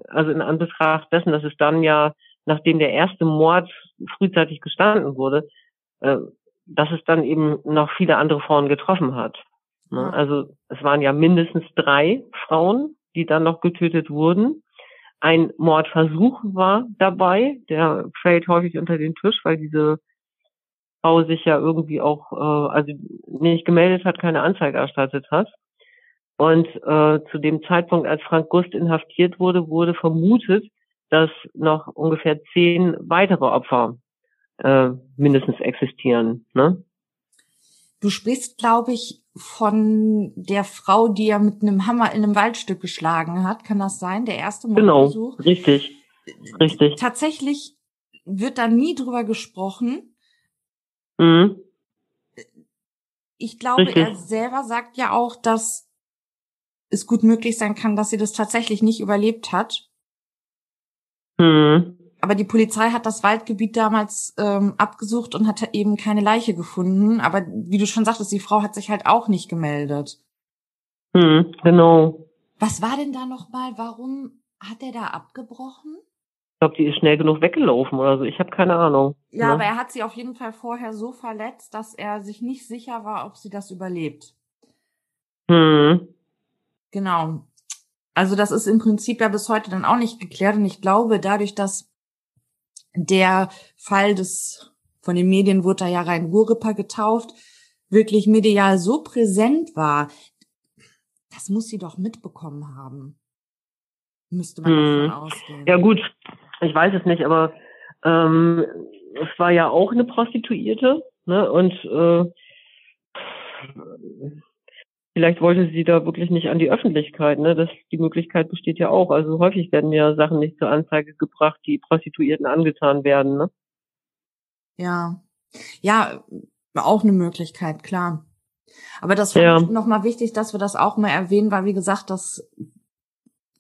also in Anbetracht dessen, dass es dann ja, nachdem der erste Mord frühzeitig gestanden wurde, äh, dass es dann eben noch viele andere Frauen getroffen hat. Ne? Also es waren ja mindestens drei Frauen, die dann noch getötet wurden. Ein Mordversuch war dabei, der fällt häufig unter den Tisch, weil diese Frau sich ja irgendwie auch, äh, also nicht gemeldet hat, keine Anzeige erstattet hat. Und äh, zu dem Zeitpunkt, als Frank Gust inhaftiert wurde, wurde vermutet, dass noch ungefähr zehn weitere Opfer äh, mindestens existieren. Ne? Du sprichst, glaube ich, von der Frau, die er mit einem Hammer in einem Waldstück geschlagen hat. Kann das sein? Der erste Mordversuch? Genau, richtig. Richtig. Tatsächlich wird da nie drüber gesprochen. Mhm. Ich glaube, richtig. er selber sagt ja auch, dass es gut möglich sein kann, dass sie das tatsächlich nicht überlebt hat. Mhm. Aber die Polizei hat das Waldgebiet damals ähm, abgesucht und hat eben keine Leiche gefunden. Aber wie du schon sagtest, die Frau hat sich halt auch nicht gemeldet. Hm, genau. Was war denn da nochmal? Warum hat er da abgebrochen? Ich glaube, die ist schnell genug weggelaufen oder so. Ich habe keine Ahnung. Ja, ne? aber er hat sie auf jeden Fall vorher so verletzt, dass er sich nicht sicher war, ob sie das überlebt. Hm. Genau. Also das ist im Prinzip ja bis heute dann auch nicht geklärt. Und ich glaube, dadurch, dass der Fall des, von den Medien wurde da ja rein Ruhrripper getauft, wirklich medial so präsent war, das muss sie doch mitbekommen haben. Müsste man hm. davon ausgehen. Ja gut, ich weiß es nicht, aber ähm, es war ja auch eine Prostituierte, ne? Und äh, vielleicht wollte sie da wirklich nicht an die Öffentlichkeit, ne? Das die Möglichkeit besteht ja auch. Also häufig werden ja Sachen nicht zur Anzeige gebracht, die Prostituierten angetan werden, ne? Ja. Ja, auch eine Möglichkeit, klar. Aber das fand ja. nochmal wichtig, dass wir das auch mal erwähnen, weil wie gesagt, das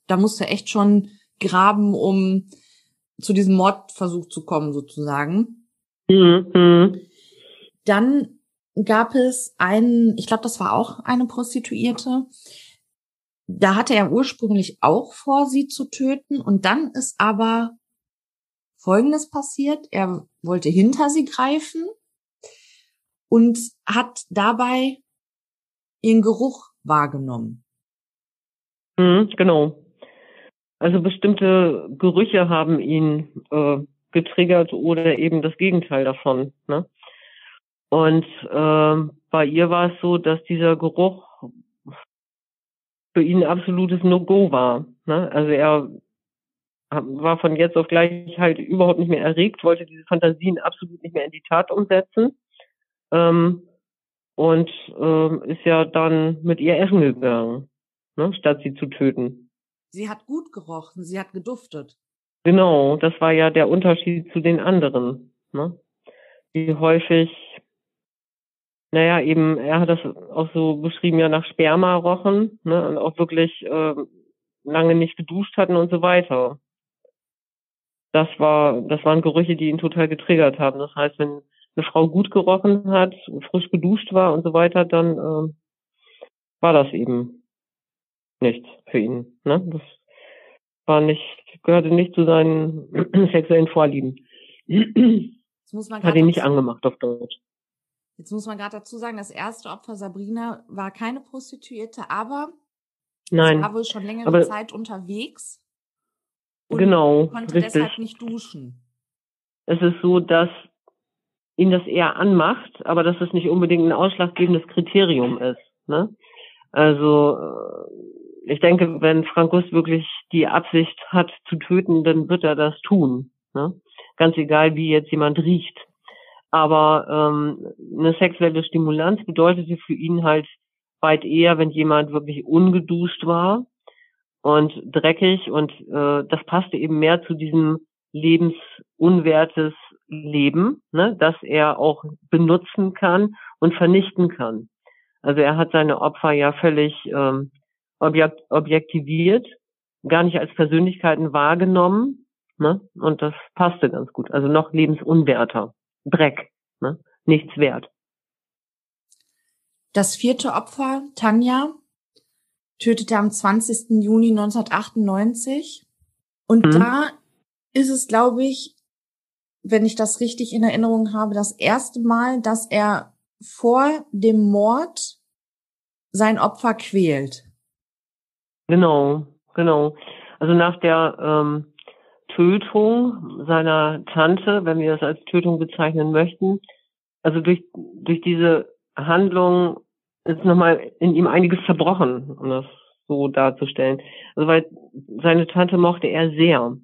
da musste echt schon graben, um zu diesem Mordversuch zu kommen, sozusagen. Mhm. Dann gab es einen, ich glaube, das war auch eine Prostituierte. Da hatte er ursprünglich auch vor, sie zu töten. Und dann ist aber Folgendes passiert. Er wollte hinter sie greifen und hat dabei ihren Geruch wahrgenommen. Mhm, genau. Also bestimmte Gerüche haben ihn äh, getriggert oder eben das Gegenteil davon. Ne? Und äh, bei ihr war es so, dass dieser Geruch für ihn ein absolutes No-Go war. Ne? Also er war von jetzt auf gleich halt überhaupt nicht mehr erregt, wollte diese Fantasien absolut nicht mehr in die Tat umsetzen. Ähm, und äh, ist ja dann mit ihr essen gegangen, ne, statt sie zu töten. Sie hat gut gerochen, sie hat geduftet. Genau, das war ja der Unterschied zu den anderen, ne? Die häufig, naja, eben, er hat das auch so beschrieben, ja nach Sperma rochen, ne? Und auch wirklich äh, lange nicht geduscht hatten und so weiter. Das war, das waren Gerüche, die ihn total getriggert haben. Das heißt, wenn eine Frau gut gerochen hat, frisch geduscht war und so weiter, dann äh, war das eben nichts für ihn. Ne? Das war nicht, gehörte nicht zu seinen sexuellen Vorlieben. Hat ihn nicht angemacht auf Deutsch. Jetzt muss man gerade dazu sagen, das erste Opfer Sabrina war keine Prostituierte, aber Nein, sie war wohl schon längere aber, Zeit unterwegs und genau, konnte richtig. deshalb nicht duschen. Es ist so, dass ihn das eher anmacht, aber dass es nicht unbedingt ein ausschlaggebendes Kriterium ist. Ne? Also äh, ich denke, wenn Frankus wirklich die Absicht hat zu töten, dann wird er das tun. Ne? Ganz egal, wie jetzt jemand riecht. Aber ähm, eine sexuelle Stimulanz bedeutete für ihn halt weit eher, wenn jemand wirklich ungeduscht war und dreckig und äh, das passte eben mehr zu diesem lebensunwertes Leben, ne, das er auch benutzen kann und vernichten kann. Also er hat seine Opfer ja völlig ähm, objekt objektiviert, gar nicht als Persönlichkeiten wahrgenommen, ne, und das passte ganz gut. Also noch lebensunwerter, Dreck, ne, nichts wert. Das vierte Opfer, Tanja, tötete am 20. Juni 1998. Und mhm. da ist es, glaube ich, wenn ich das richtig in Erinnerung habe, das erste Mal, dass er vor dem Mord sein Opfer quält. Genau, genau. Also nach der ähm, Tötung seiner Tante, wenn wir das als Tötung bezeichnen möchten, also durch, durch diese Handlung ist nochmal in ihm einiges zerbrochen, um das so darzustellen. Also weil seine Tante mochte er sehr.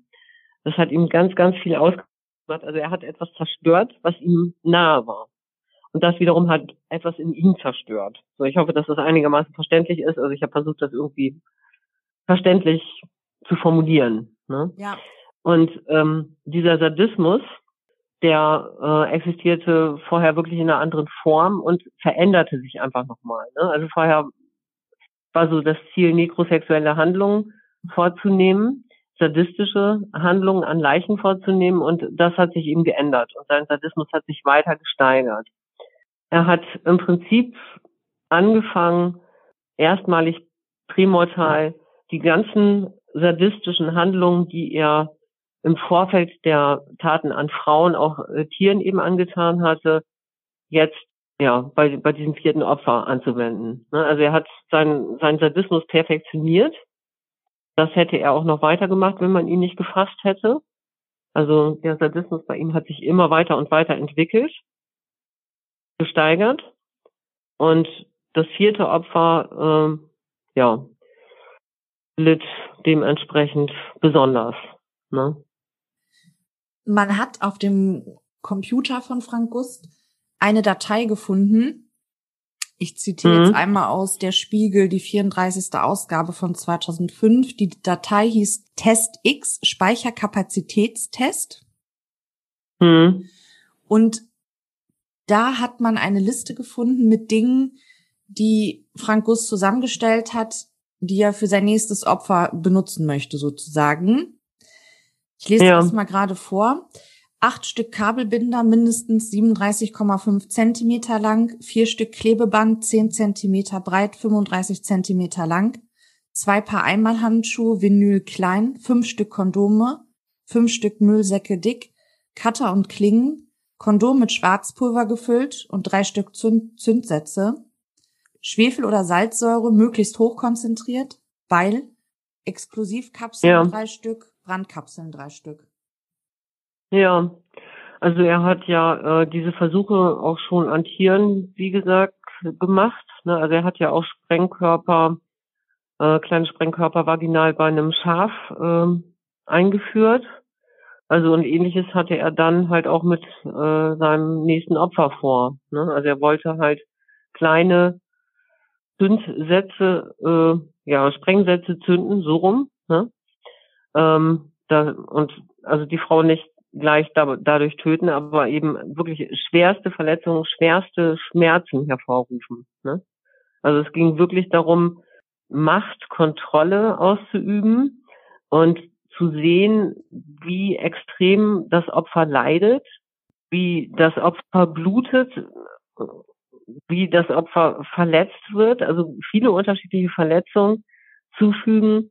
Das hat ihm ganz, ganz viel ausgemacht. Also er hat etwas zerstört, was ihm nahe war. Und das wiederum hat etwas in ihm zerstört. So, ich hoffe, dass das einigermaßen verständlich ist. Also ich habe versucht, das irgendwie verständlich zu formulieren. Ne? Ja. Und ähm, dieser Sadismus, der äh, existierte vorher wirklich in einer anderen Form und veränderte sich einfach nochmal. Ne? Also vorher war so das Ziel, nekrosexuelle Handlungen vorzunehmen sadistische Handlungen an Leichen vorzunehmen und das hat sich ihm geändert und sein Sadismus hat sich weiter gesteigert. Er hat im Prinzip angefangen, erstmalig primordial die ganzen sadistischen Handlungen, die er im Vorfeld der Taten an Frauen, auch äh, Tieren eben angetan hatte, jetzt ja bei, bei diesem vierten Opfer anzuwenden. Ne? Also er hat seinen, seinen Sadismus perfektioniert Das hätte er auch noch weitergemacht, wenn man ihn nicht gefasst hätte. Also der Sadismus bei ihm hat sich immer weiter und weiter entwickelt, gesteigert. Und das vierte Opfer, äh, ja, litt dementsprechend besonders. Ne? Man hat auf dem Computer von Frank Gust eine Datei gefunden. Ich zitiere mhm. jetzt einmal aus der Spiegel, die 34. Ausgabe von 2005. Die Datei hieß Test X, Speicherkapazitätstest. Mhm. Und da hat man eine Liste gefunden mit Dingen, die Frank Gust zusammengestellt hat, die er für sein nächstes Opfer benutzen möchte, sozusagen. Ich lese ja. das mal gerade vor. Acht Stück Kabelbinder, mindestens 37,5 Zentimeter lang, vier Stück Klebeband, 10 Zentimeter breit, 35 Zentimeter lang, zwei Paar Einmalhandschuhe, Vinyl klein, fünf Stück Kondome, fünf Stück Müllsäcke dick, Cutter und Klingen, Kondom mit Schwarzpulver gefüllt und drei Stück Zünd Zündsätze, Schwefel oder Salzsäure möglichst hochkonzentriert, Beil, Explosivkapseln ja. drei Stück, Brandkapseln drei Stück. Ja, also er hat ja äh, diese Versuche auch schon an Tieren, wie gesagt, gemacht. Ne? Also er hat ja auch Sprengkörper, äh, kleine Sprengkörper vaginal bei einem Schaf äh, eingeführt. Also und ähnliches hatte er dann halt auch mit äh, seinem nächsten Opfer vor. Ne? Also er wollte halt kleine Zündsätze, äh, ja, Sprengsätze zünden, so rum. Ne? Ähm, da, und also die Frau nicht gleich da, dadurch töten, aber eben wirklich schwerste Verletzungen, schwerste Schmerzen hervorrufen. Ne? Also es ging wirklich darum, Machtkontrolle auszuüben und zu sehen, wie extrem das Opfer leidet, wie das Opfer blutet, wie das Opfer verletzt wird, also viele unterschiedliche Verletzungen zufügen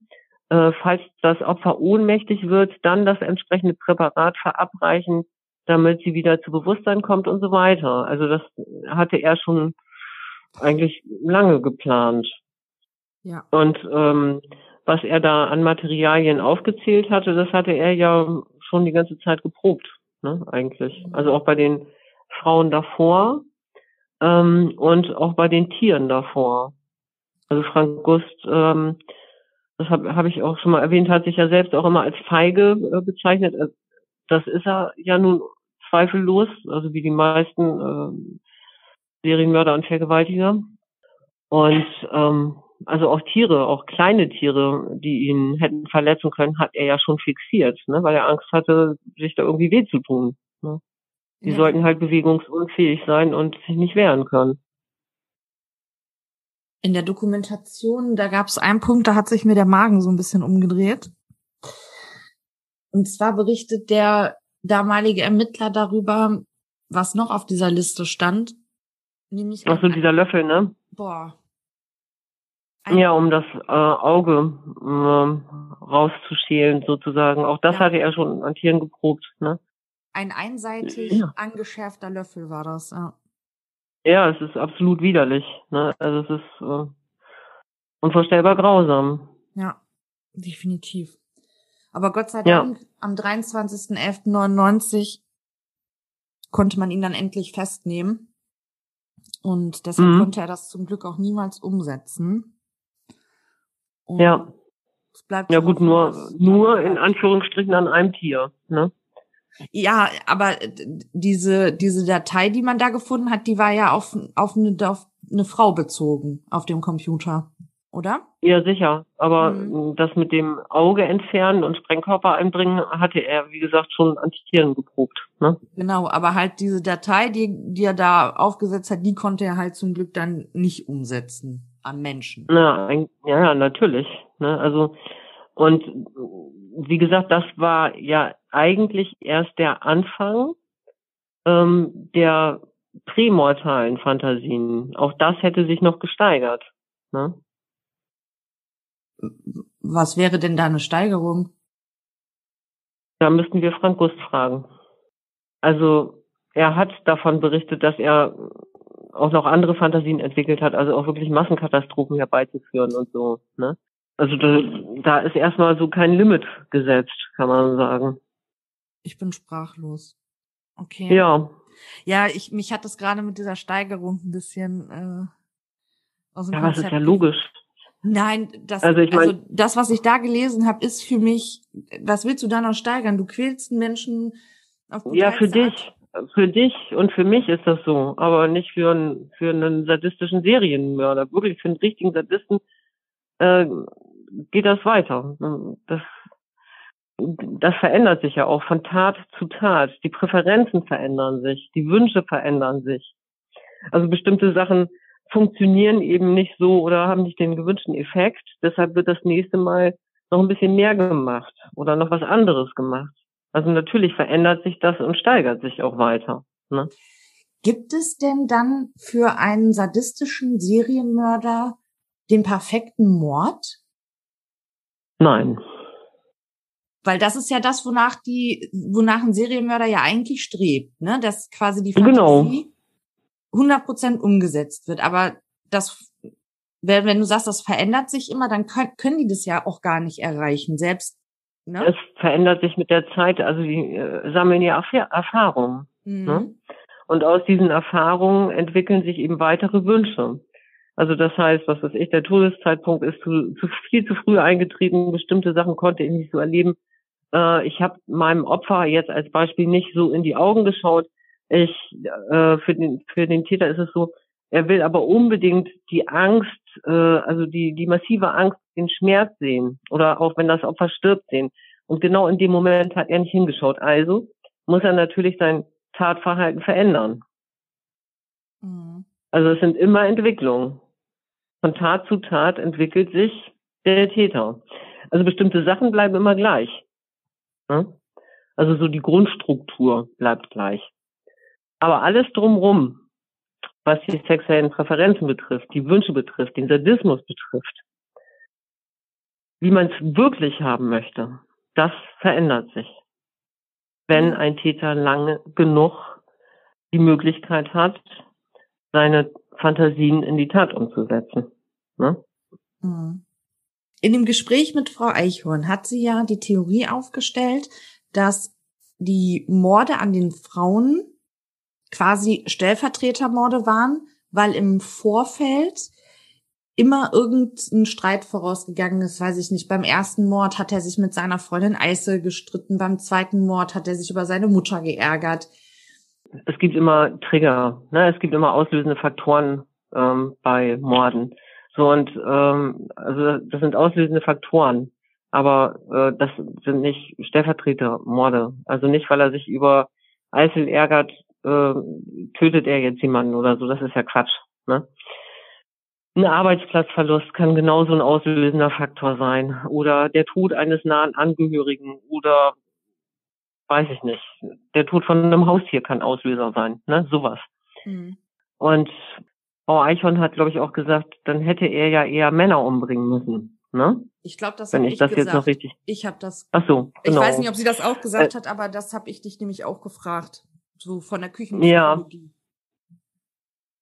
äh, falls das Opfer ohnmächtig wird, dann das entsprechende Präparat verabreichen, damit sie wieder zu Bewusstsein kommt und so weiter. Also das hatte er schon eigentlich lange geplant. Ja. Und ähm, was er da an Materialien aufgezählt hatte, das hatte er ja schon die ganze Zeit geprobt, ne, eigentlich. Also auch bei den Frauen davor ähm, und auch bei den Tieren davor. Also Frank Gust ähm, das habe hab ich auch schon mal erwähnt, hat sich ja selbst auch immer als feige äh, bezeichnet. Äh, das ist er ja nun zweifellos, also wie die meisten äh, Serienmörder und Vergewaltiger. Und ähm, also auch Tiere, auch kleine Tiere, die ihn hätten verletzen können, hat er ja schon fixiert, ne, weil er Angst hatte, sich da irgendwie weh zu tun. Ne. Die ja. sollten halt bewegungsunfähig sein und sich nicht wehren können in der Dokumentation, da gab es einen Punkt, da hat sich mir der Magen so ein bisschen umgedreht. Und zwar berichtet der damalige Ermittler darüber, was noch auf dieser Liste stand. Nämlich Ach so, dieser Löffel, ne? Boah. Ein ja, um das äh, Auge äh, rauszuschälen sozusagen. Auch das ja. hatte er schon an Tieren geprobt, ne? Ein einseitig ja. angeschärfter Löffel war das, ja. Ja, es ist absolut widerlich. Ne? Also es ist äh, unvorstellbar grausam. Ja, definitiv. Aber Gott sei Dank, ja. am 23.11.99 konnte man ihn dann endlich festnehmen. Und deshalb mhm. konnte er das zum Glück auch niemals umsetzen. Und ja. ja gut, nur, nur in Anführungsstrichen an einem Tier. Ne? Ja, aber diese, diese Datei, die man da gefunden hat, die war ja auf, auf, eine, auf eine Frau bezogen auf dem Computer, oder? Ja, sicher. Aber mhm. das mit dem Auge entfernen und Sprengkörper einbringen, hatte er, wie gesagt, schon an Tieren geprobt. Ne? Genau, aber halt diese Datei, die, die er da aufgesetzt hat, die konnte er halt zum Glück dann nicht umsetzen an Menschen. Na, ein, ja, natürlich. Ne? Also, und wie gesagt, das war ja eigentlich erst der Anfang ähm, der prämortalen Fantasien. Auch das hätte sich noch gesteigert. Ne? Was wäre denn da eine Steigerung? Da müssten wir Frank Gust fragen. Also er hat davon berichtet, dass er auch noch andere Fantasien entwickelt hat, also auch wirklich Massenkatastrophen herbeizuführen und so. Ne? Also da, da ist erstmal so kein Limit gesetzt, kann man sagen. Ich bin sprachlos. Okay. Ja. Ja, ich, mich hat das gerade mit dieser Steigerung ein bisschen äh, aus dem Ja, Konzept das ist ja logisch. Nein, das, also, ich mein, also das, was ich da gelesen habe, ist für mich, was willst du da noch steigern? Du quälst einen Menschen auf Ja, für dich. Für dich und für mich ist das so, aber nicht für einen, für einen sadistischen Serienmörder. Wirklich für einen richtigen Sadisten äh, geht das weiter. Das, das verändert sich ja auch von Tat zu Tat. Die Präferenzen verändern sich, die Wünsche verändern sich. Also bestimmte Sachen funktionieren eben nicht so oder haben nicht den gewünschten Effekt. Deshalb wird das nächste Mal noch ein bisschen mehr gemacht oder noch was anderes gemacht. Also natürlich verändert sich das und steigert sich auch weiter. Ne? Gibt es denn dann für einen sadistischen Serienmörder den perfekten Mord? Nein. Weil das ist ja das, wonach die, wonach ein Serienmörder ja eigentlich strebt, ne? Dass quasi die Fantasie genau. 100% umgesetzt wird. Aber das, wenn, wenn du sagst, das verändert sich immer, dann können, können die das ja auch gar nicht erreichen. Selbst, ne? Es verändert sich mit der Zeit. Also die äh, sammeln ja Erfahrungen. Mhm. Ne? Und aus diesen Erfahrungen entwickeln sich eben weitere Wünsche. Also das heißt, was weiß ich, der Todeszeitpunkt ist zu, zu viel zu früh eingetreten, bestimmte Sachen konnte ich nicht so erleben. Äh, ich habe meinem Opfer jetzt als Beispiel nicht so in die Augen geschaut. Ich, äh, für, den, für den Täter ist es so, er will aber unbedingt die Angst, äh, also die, die massive Angst, den Schmerz sehen oder auch wenn das Opfer stirbt sehen. Und genau in dem Moment hat er nicht hingeschaut. Also muss er natürlich sein Tatverhalten verändern. Mhm. Also es sind immer Entwicklungen. Von Tat zu Tat entwickelt sich der Täter. Also bestimmte Sachen bleiben immer gleich. Ne? Also so die Grundstruktur bleibt gleich. Aber alles drumrum, was die sexuellen Präferenzen betrifft, die Wünsche betrifft, den Sadismus betrifft, wie man es wirklich haben möchte, das verändert sich. Wenn ein Täter lange genug die Möglichkeit hat, seine Fantasien in die Tat umzusetzen. Ne? Mhm. In dem Gespräch mit Frau Eichhorn hat sie ja die Theorie aufgestellt, dass die Morde an den Frauen quasi Stellvertretermorde waren, weil im Vorfeld immer irgendein Streit vorausgegangen ist, weiß ich nicht. Beim ersten Mord hat er sich mit seiner Freundin Eisel gestritten, beim zweiten Mord hat er sich über seine Mutter geärgert. Es gibt immer Trigger, ne? es gibt immer auslösende Faktoren ähm, bei Morden. So und ähm, also das sind auslösende Faktoren, aber äh, das sind nicht Stellvertretermorde. Also nicht, weil er sich über Eisel ärgert, äh, tötet er jetzt jemanden oder so. Das ist ja Quatsch. Ne? Ein Arbeitsplatzverlust kann genauso ein auslösender Faktor sein. Oder der Tod eines nahen Angehörigen oder weiß ich nicht. Der Tod von einem Haustier kann Auslöser sein. Ne? Sowas. Mhm. Und Frau Eichhorn hat, glaube ich, auch gesagt, dann hätte er ja eher Männer umbringen müssen. Ne? Ich glaube, das habe ich, ich das gesagt. jetzt noch richtig. Ich habe das. Ach so. Genau. Ich weiß nicht, ob sie das auch gesagt äh, hat, aber das habe ich dich nämlich auch gefragt so von der Küchenpsychologie. Ja.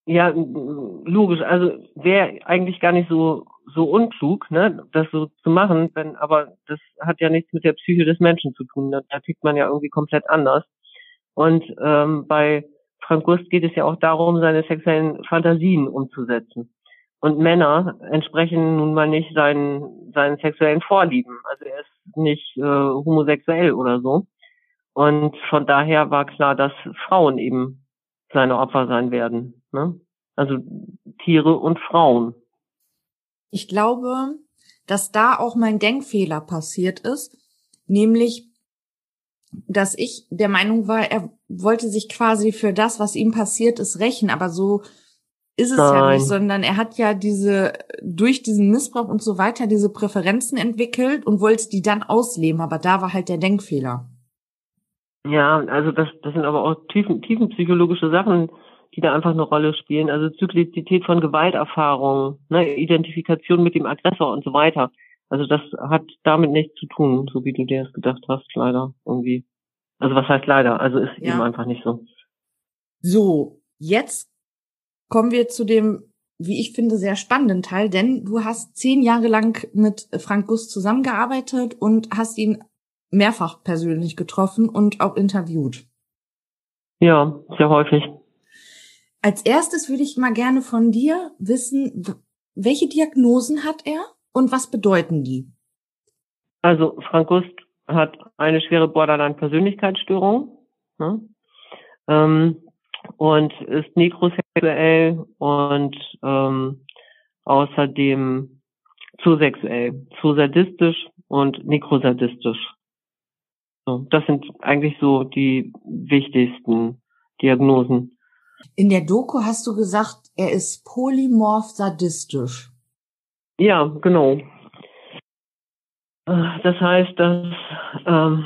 Ja, logisch. Also wäre eigentlich gar nicht so so unklug, ne, das so zu machen, denn aber das hat ja nichts mit der Psyche des Menschen zu tun. Da, da tickt man ja irgendwie komplett anders. Und ähm, bei Frank Gust geht es ja auch darum, seine sexuellen Fantasien umzusetzen. Und Männer entsprechen nun mal nicht seinen, seinen sexuellen Vorlieben. Also er ist nicht äh, homosexuell oder so. Und von daher war klar, dass Frauen eben seine Opfer sein werden. Ne? Also Tiere und Frauen. Ich glaube, dass da auch mein Denkfehler passiert ist, nämlich, dass ich der Meinung war, er wollte sich quasi für das, was ihm passiert ist, rächen, aber so ist es Nein. ja nicht, sondern er hat ja diese, durch diesen Missbrauch und so weiter, diese Präferenzen entwickelt und wollte die dann ausleben, aber da war halt der Denkfehler. Ja, also das, das sind aber auch tiefen, tiefenpsychologische Sachen, die da einfach eine Rolle spielen. Also Zyklizität von Gewalterfahrungen, ne, Identifikation mit dem Aggressor und so weiter. Also das hat damit nichts zu tun, so wie du dir das gedacht hast, leider irgendwie. Also was heißt leider? Also ist ja. eben einfach nicht so. So, jetzt kommen wir zu dem wie ich finde, sehr spannenden Teil, denn du hast zehn Jahre lang mit Frank Guss zusammengearbeitet und hast ihn mehrfach persönlich getroffen und auch interviewt. Ja, sehr häufig. Als erstes würde ich mal gerne von dir wissen, welche Diagnosen hat er und was bedeuten die? Also Frank Gust hat eine schwere Borderline-Persönlichkeitsstörung ne? ähm, und ist nekrosexuell und ähm, außerdem zu sexuell, zu sadistisch und nekrosadistisch. Das sind eigentlich so die wichtigsten Diagnosen. In der Doku hast du gesagt, er ist polymorph sadistisch. Ja, genau. Äh, das heißt, dass ähm,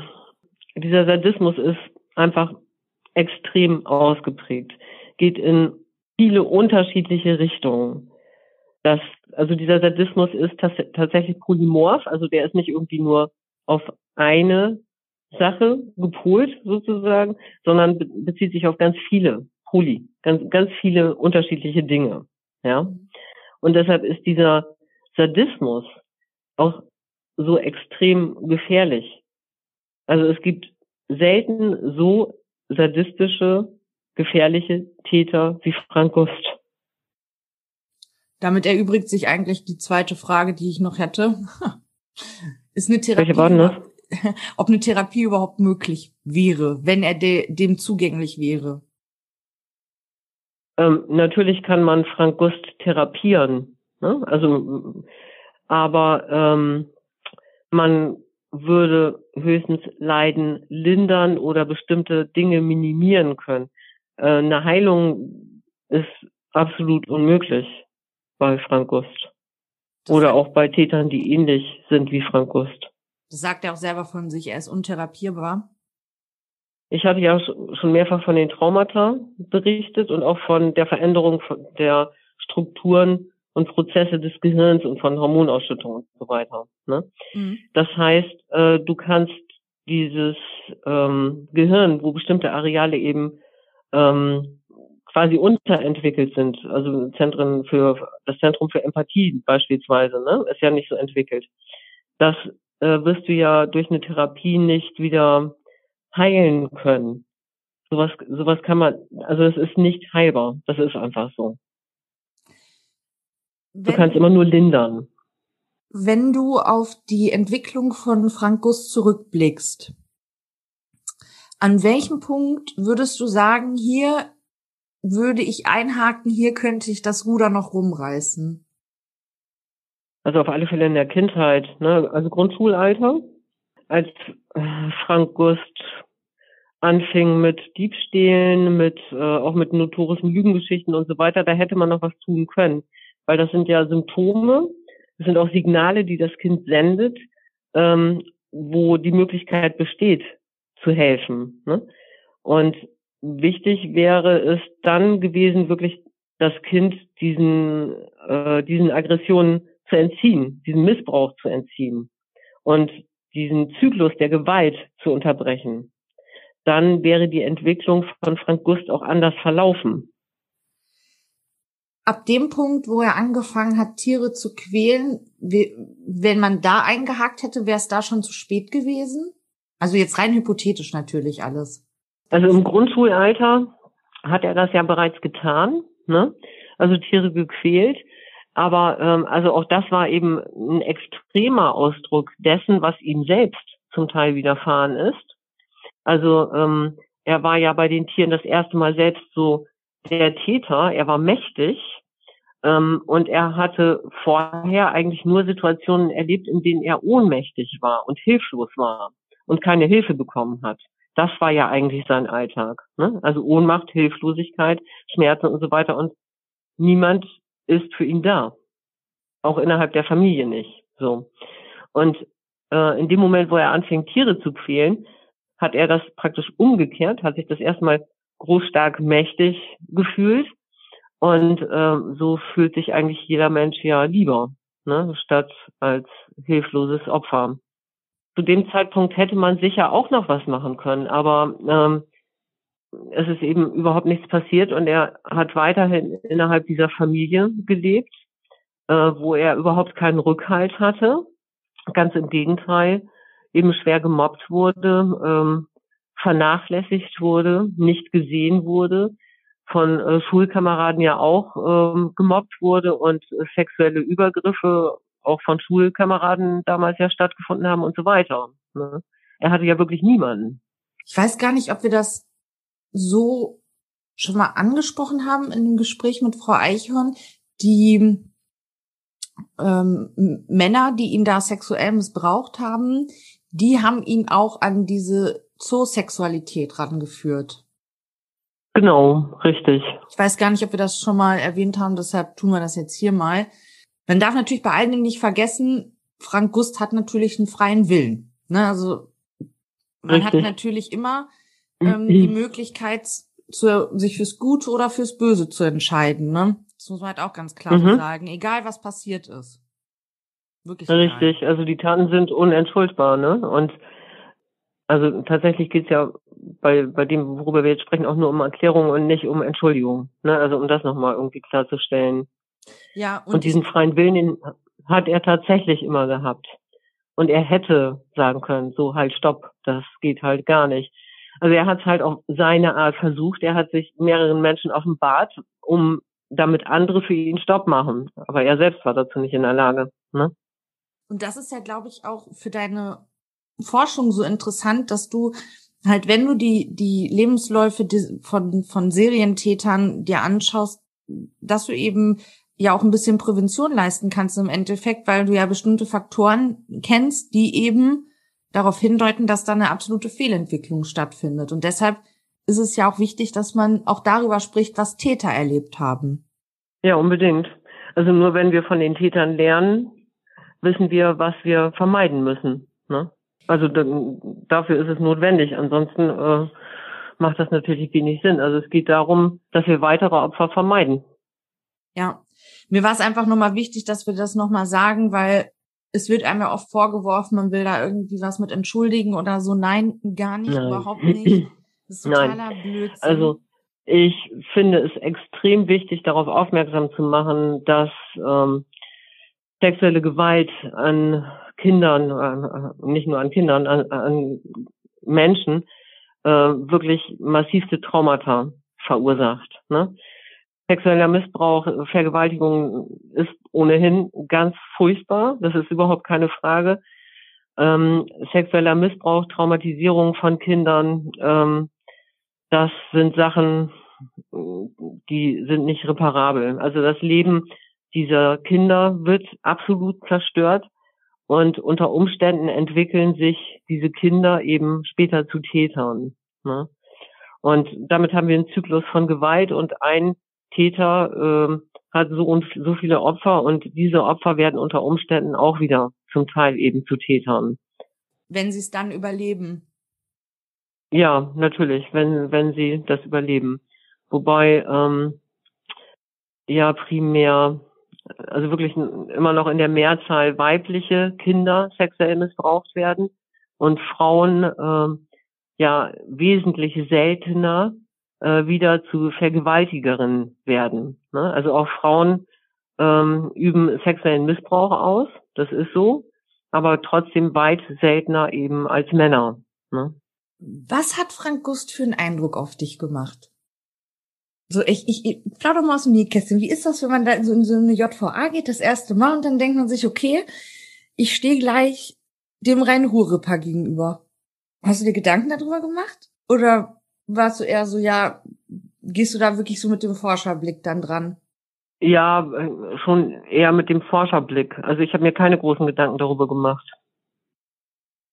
dieser Sadismus ist einfach extrem ausgeprägt, geht in viele unterschiedliche Richtungen. Das, also dieser Sadismus ist tatsächlich polymorph, also der ist nicht irgendwie nur auf eine Sache gepolt sozusagen, sondern bezieht sich auf ganz viele Poly, ganz, ganz viele unterschiedliche Dinge. Ja. Und deshalb ist dieser Sadismus auch so extrem gefährlich. Also es gibt selten so sadistische, gefährliche Täter wie Frank Gust. Damit erübrigt sich eigentlich die zweite Frage, die ich noch hätte. Ist eine Therapie, Welche waren das? ob eine Therapie überhaupt möglich wäre, wenn er de dem zugänglich wäre. Ähm, natürlich kann man Frank Gust therapieren. Ne? Also, aber ähm, man würde höchstens Leiden lindern oder bestimmte Dinge minimieren können. Äh, eine Heilung ist absolut unmöglich bei Frank Gust. Das oder auch bei Tätern, die ähnlich sind wie Frank Gust. Das sagt er auch selber von sich, er ist untherapierbar. Ich hatte ja schon mehrfach von den Traumata berichtet und auch von der Veränderung der Strukturen und Prozesse des Gehirns und von Hormonausschüttung und so weiter. Ne? Mhm. Das heißt, äh, du kannst dieses ähm, Gehirn, wo bestimmte Areale eben ähm, quasi unterentwickelt sind, also Zentren für das Zentrum für Empathie beispielsweise, ne, ist ja nicht so entwickelt. Das äh, wirst du ja durch eine Therapie nicht wieder heilen können. Sowas, sowas kann man, also es ist nicht heilbar. Das ist einfach so. Wenn, du kannst immer nur lindern. Wenn du auf die Entwicklung von Frank Guss zurückblickst, an welchem Punkt würdest du sagen, hier würde ich einhaken, hier könnte ich das Ruder noch rumreißen? Also auf alle Fälle in der Kindheit, ne? also Grundschulalter, als äh, Frank Gust anfing mit Diebstählen, mit äh, auch mit notorischen Lügengeschichten und so weiter, da hätte man noch was tun können, weil das sind ja Symptome, das sind auch Signale, die das Kind sendet, ähm, wo die Möglichkeit besteht, zu helfen. Ne? Und wichtig wäre es dann gewesen, wirklich das Kind diesen äh, diesen Aggressionen zu entziehen, diesen Missbrauch zu entziehen und diesen Zyklus der Gewalt zu unterbrechen, dann wäre die Entwicklung von Frank Gust auch anders verlaufen. Ab dem Punkt, wo er angefangen hat, Tiere zu quälen, wenn man da eingehakt hätte, wäre es da schon zu spät gewesen? Also jetzt rein hypothetisch natürlich alles. Also im Grundschulalter hat er das ja bereits getan, ne? Also Tiere gequält. Aber ähm, also auch das war eben ein extremer Ausdruck dessen, was ihm selbst zum Teil widerfahren ist. Also ähm, er war ja bei den Tieren das erste Mal selbst so der Täter. Er war mächtig ähm, und er hatte vorher eigentlich nur Situationen erlebt, in denen er ohnmächtig war und hilflos war und keine Hilfe bekommen hat. Das war ja eigentlich sein Alltag. Ne? Also Ohnmacht, Hilflosigkeit, Schmerzen und so weiter. Und niemand ist für ihn da. Auch innerhalb der Familie nicht. So. Und äh, in dem Moment, wo er anfing, Tiere zu quälen, hat er das praktisch umgekehrt, hat sich das erstmal groß, stark, mächtig gefühlt. Und äh, so fühlt sich eigentlich jeder Mensch ja lieber, ne, statt als hilfloses Opfer. Zu dem Zeitpunkt hätte man sicher auch noch was machen können, aber ähm, es ist eben überhaupt nichts passiert und er hat weiterhin innerhalb dieser Familie gelebt, äh, wo er überhaupt keinen Rückhalt hatte. Ganz im Gegenteil, eben schwer gemobbt wurde, ähm, vernachlässigt wurde, nicht gesehen wurde, von äh, Schulkameraden ja auch ähm, gemobbt wurde und äh, sexuelle Übergriffe auch von Schulkameraden damals ja stattgefunden haben und so weiter. Ne? Er hatte ja wirklich niemanden. Ich weiß gar nicht, ob wir das so schon mal angesprochen haben in dem Gespräch mit Frau Eichhorn. Die ähm, Männer, die ihn da sexuell missbraucht haben, die haben ihn auch an diese Zoosexualität rangeführt. Genau, richtig. Ich weiß gar nicht, ob wir das schon mal erwähnt haben, deshalb tun wir das jetzt hier mal. Man darf natürlich bei allen Dingen nicht vergessen, Frank Gust hat natürlich einen freien Willen. Ne? Also man richtig. hat natürlich immer ähm, die Möglichkeit, zu, sich fürs Gute oder fürs Böse zu entscheiden. Ne? Das muss man halt auch ganz klar mhm. sagen, egal was passiert ist. Wirklich Richtig, egal. also die Taten sind unentschuldbar, ne? Und also tatsächlich geht's ja bei, bei dem, worüber wir jetzt sprechen, auch nur um Erklärung und nicht um Entschuldigung. Ne? Also um das nochmal irgendwie klarzustellen. Ja, und, und diesen freien Willen den hat er tatsächlich immer gehabt. Und er hätte sagen können, so halt stopp, das geht halt gar nicht. Also er hat halt auf seine Art versucht. Er hat sich mehreren Menschen offenbart, um damit andere für ihn Stopp machen. Aber er selbst war dazu nicht in der Lage. Ne? Und das ist ja, glaube ich, auch für deine Forschung so interessant, dass du halt, wenn du die, die Lebensläufe von, von Serientätern dir anschaust, dass du eben ja auch ein bisschen Prävention leisten kannst im Endeffekt, weil du ja bestimmte Faktoren kennst, die eben darauf hindeuten, dass da eine absolute Fehlentwicklung stattfindet. Und deshalb ist es ja auch wichtig, dass man auch darüber spricht, was Täter erlebt haben. Ja, unbedingt. Also nur wenn wir von den Tätern lernen, wissen wir, was wir vermeiden müssen. Ne? Also dafür ist es notwendig. Ansonsten äh, macht das natürlich wenig Sinn. Also es geht darum, dass wir weitere Opfer vermeiden. Ja, mir war es einfach nochmal wichtig, dass wir das nochmal sagen, weil es wird einem ja oft vorgeworfen, man will da irgendwie was mit entschuldigen oder so. Nein, gar nicht, Nein. überhaupt nicht. Das ist totaler Nein. Blödsinn. Also ich finde es extrem wichtig, darauf aufmerksam zu machen, dass ähm, sexuelle Gewalt an Kindern, äh, nicht nur an Kindern, an, an Menschen äh, wirklich massivste Traumata verursacht. Ne? Sexueller Missbrauch, Vergewaltigung ist ohnehin ganz furchtbar. Das ist überhaupt keine Frage. Ähm, sexueller Missbrauch, Traumatisierung von Kindern, ähm, das sind Sachen, die sind nicht reparabel. Also das Leben dieser Kinder wird absolut zerstört und unter Umständen entwickeln sich diese Kinder eben später zu Tätern. Ne? Und damit haben wir einen Zyklus von Gewalt und ein Täter äh, hat so und so viele Opfer und diese Opfer werden unter Umständen auch wieder zum Teil eben zu Tätern. Wenn sie es dann überleben. Ja, natürlich, wenn wenn sie das überleben. Wobei ähm, ja primär also wirklich immer noch in der Mehrzahl weibliche Kinder sexuell missbraucht werden und Frauen äh, ja wesentlich seltener äh, wieder zu Vergewaltigerinnen werden. Ne? Also auch Frauen ähm, üben sexuellen Missbrauch aus, das ist so, aber trotzdem weit seltener eben als Männer. Ne? Was hat Frank Gust für einen Eindruck auf dich gemacht? So, ich, ich, ich plauder mal aus dem Nähkästchen. Wie ist das, wenn man da so in so eine JVA geht, das erste Mal, und dann denkt man sich, okay, ich stehe gleich dem Rhein-Ruhr-Ripper gegenüber. Hast du dir Gedanken darüber gemacht? Oder warst du eher so, ja, gehst du da wirklich so mit dem Forscherblick dann dran? Ja, äh, schon eher mit dem Forscherblick. Also ich habe mir keine großen Gedanken darüber gemacht.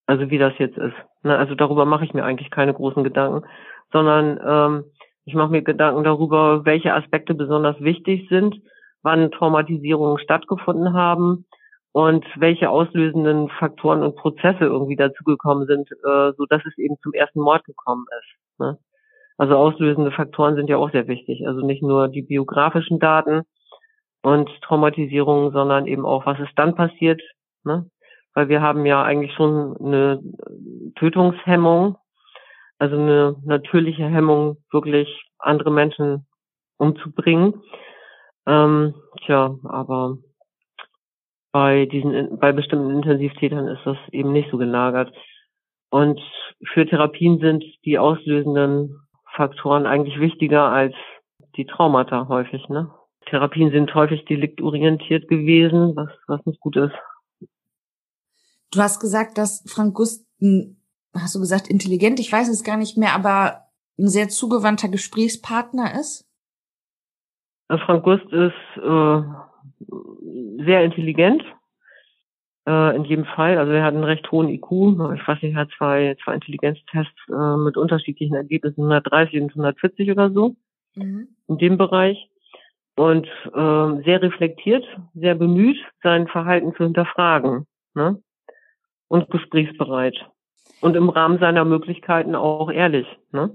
Also wie das jetzt ist. Ne, also darüber mache ich mir eigentlich keine großen Gedanken, sondern ähm, ich mache mir Gedanken darüber, welche Aspekte besonders wichtig sind, wann Traumatisierungen stattgefunden haben und welche auslösenden Faktoren und Prozesse irgendwie dazugekommen sind, äh, so dass es eben zum ersten Mord gekommen ist. Ne? Also auslösende Faktoren sind ja auch sehr wichtig. Also nicht nur die biografischen Daten und Traumatisierungen, sondern eben auch, was ist dann passiert. Ne? Weil wir haben ja eigentlich schon eine Tötungshemmung Also eine natürliche Hemmung, wirklich andere Menschen umzubringen. Ähm, tja, aber bei diesen, bei bestimmten Intensivtätern ist das eben nicht so gelagert. Und für Therapien sind die auslösenden Faktoren eigentlich wichtiger als die Traumata häufig, ne? Therapien sind häufig deliktorientiert gewesen, was, was nicht gut ist. Du hast gesagt, dass Frank Gust, hast du gesagt, intelligent, ich weiß es gar nicht mehr, aber ein sehr zugewandter Gesprächspartner ist? Frank Gust ist äh, sehr intelligent, äh, in jedem Fall. Also er hat einen recht hohen IQ. Ich weiß nicht, er hat zwei, zwei Intelligenztests äh, mit unterschiedlichen Ergebnissen, 130 und 140 oder so, mhm. in dem Bereich. Und äh, sehr reflektiert, sehr bemüht, sein Verhalten zu hinterfragen. Ne? Und gesprächsbereit. Und im Rahmen seiner Möglichkeiten auch ehrlich. Ne?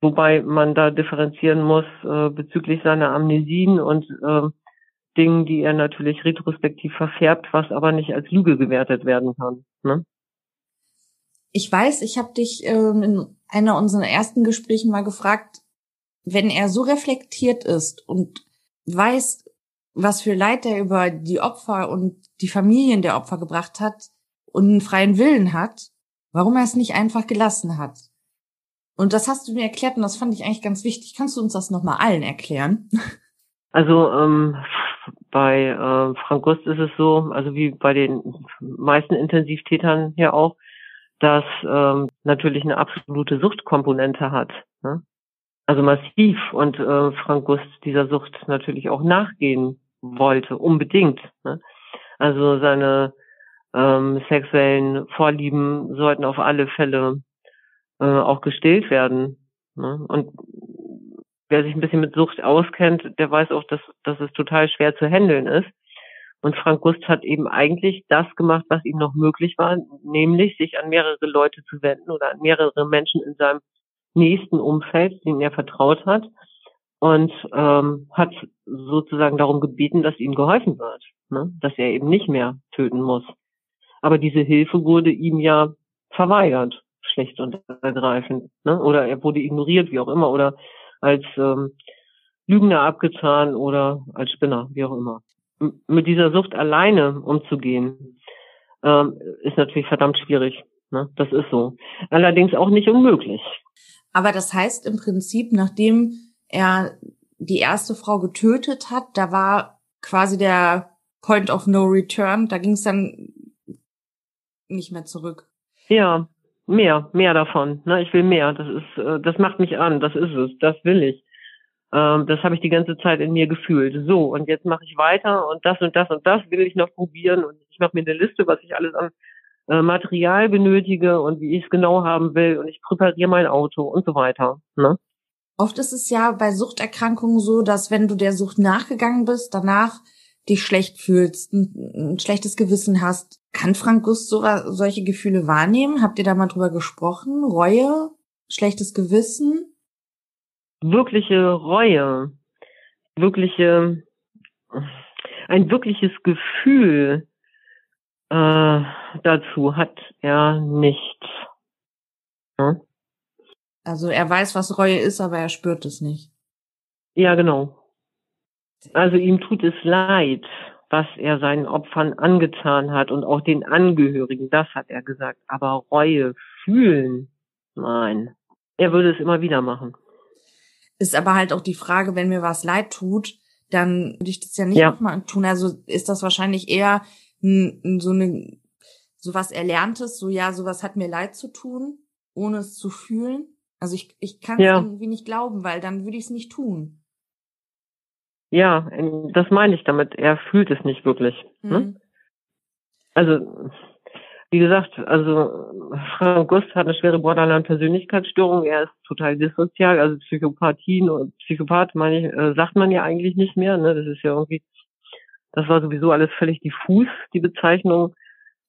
Wobei man da differenzieren muss äh, bezüglich seiner Amnesien und äh, Dingen, die er natürlich retrospektiv verfärbt, was aber nicht als Lüge gewertet werden kann. Ne? Ich weiß, ich habe dich ähm, in einer unserer ersten Gesprächen mal gefragt, wenn er so reflektiert ist und weiß, was für Leid er über die Opfer und die Familien der Opfer gebracht hat und einen freien Willen hat, warum er es nicht einfach gelassen hat. Und das hast du mir erklärt und das fand ich eigentlich ganz wichtig. Kannst du uns das nochmal allen erklären? Also ähm, bei äh, Frank Gust ist es so, also wie bei den meisten Intensivtätern hier auch, dass ähm, natürlich eine absolute Suchtkomponente hat. Ne? Also massiv. Und äh, Frank Gust dieser Sucht natürlich auch nachgehen wollte, unbedingt. Ne? Also seine ähm, sexuellen Vorlieben sollten auf alle Fälle äh, auch gestillt werden. Ne? Und wer sich ein bisschen mit Sucht auskennt, der weiß auch, dass, dass es total schwer zu handeln ist. Und Frank Gust hat eben eigentlich das gemacht, was ihm noch möglich war, nämlich sich an mehrere Leute zu wenden oder an mehrere Menschen in seinem nächsten Umfeld, denen er vertraut hat, und ähm, hat sozusagen darum gebeten, dass ihm geholfen wird, ne? dass er eben nicht mehr töten muss. Aber diese Hilfe wurde ihm ja verweigert, schlecht und ergreifend, ne? oder er wurde ignoriert, wie auch immer, oder als ähm, Lügner abgetan oder als Spinner, wie auch immer. M mit dieser Sucht alleine umzugehen, ähm, ist natürlich verdammt schwierig. Ne? Das ist so. Allerdings auch nicht unmöglich. Aber das heißt im Prinzip, nachdem er die erste Frau getötet hat, da war quasi der Point of No Return, da ging es dann nicht mehr zurück. Ja, Mehr, mehr davon. Ne? Ich will mehr. Das ist, äh, das macht mich an. Das ist es. Das will ich. Ähm, das habe ich die ganze Zeit in mir gefühlt. So, und jetzt mache ich weiter und das und das und das will ich noch probieren und ich mache mir eine Liste, was ich alles an äh, Material benötige und wie ich es genau haben will und ich präpariere mein Auto und so weiter. Ne? Oft ist es ja bei Suchterkrankungen so, dass wenn du der Sucht nachgegangen bist, danach dich schlecht fühlst, ein, ein schlechtes Gewissen hast. Kann Frank Gust so, solche Gefühle wahrnehmen? Habt ihr da mal drüber gesprochen? Reue? Schlechtes Gewissen? Wirkliche Reue. Wirkliche, ein wirkliches Gefühl äh, dazu hat er nicht. Hm? Also er weiß, was Reue ist, aber er spürt es nicht. Ja, genau. Also ihm tut es leid, was er seinen Opfern angetan hat und auch den Angehörigen, das hat er gesagt. Aber Reue fühlen, nein. Er würde es immer wieder machen. Ist aber halt auch die Frage, wenn mir was leid tut, dann würde ich das ja nicht ja. nochmal tun. Also ist das wahrscheinlich eher so eine, so was Erlerntes, so ja, sowas hat mir leid zu tun, ohne es zu fühlen. Also ich, ich kann es ja. irgendwie nicht glauben, weil dann würde ich es nicht tun. Ja, das meine ich damit. Er fühlt es nicht wirklich. Ne? Mhm. Also, wie gesagt, also Frank Gust hat eine schwere Borderline-Persönlichkeitsstörung. Er ist total dissozial, also Psychopathien und Psychopath, meine ich, äh, sagt man ja eigentlich nicht mehr. Ne? Das ist ja irgendwie, das war sowieso alles völlig diffus, die Bezeichnung.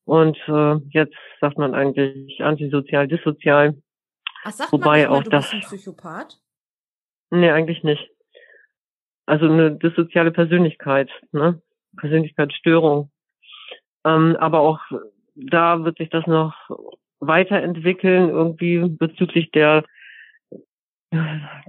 Und äh, jetzt sagt man eigentlich antisozial, dissozial. Ach, sagt Wobei man nicht mal, auch du das. Bist ein Psychopath? Nee, eigentlich nicht. Also eine dissoziale Persönlichkeit, ne? Persönlichkeitsstörung. Ähm, aber auch da wird sich das noch weiterentwickeln, irgendwie bezüglich der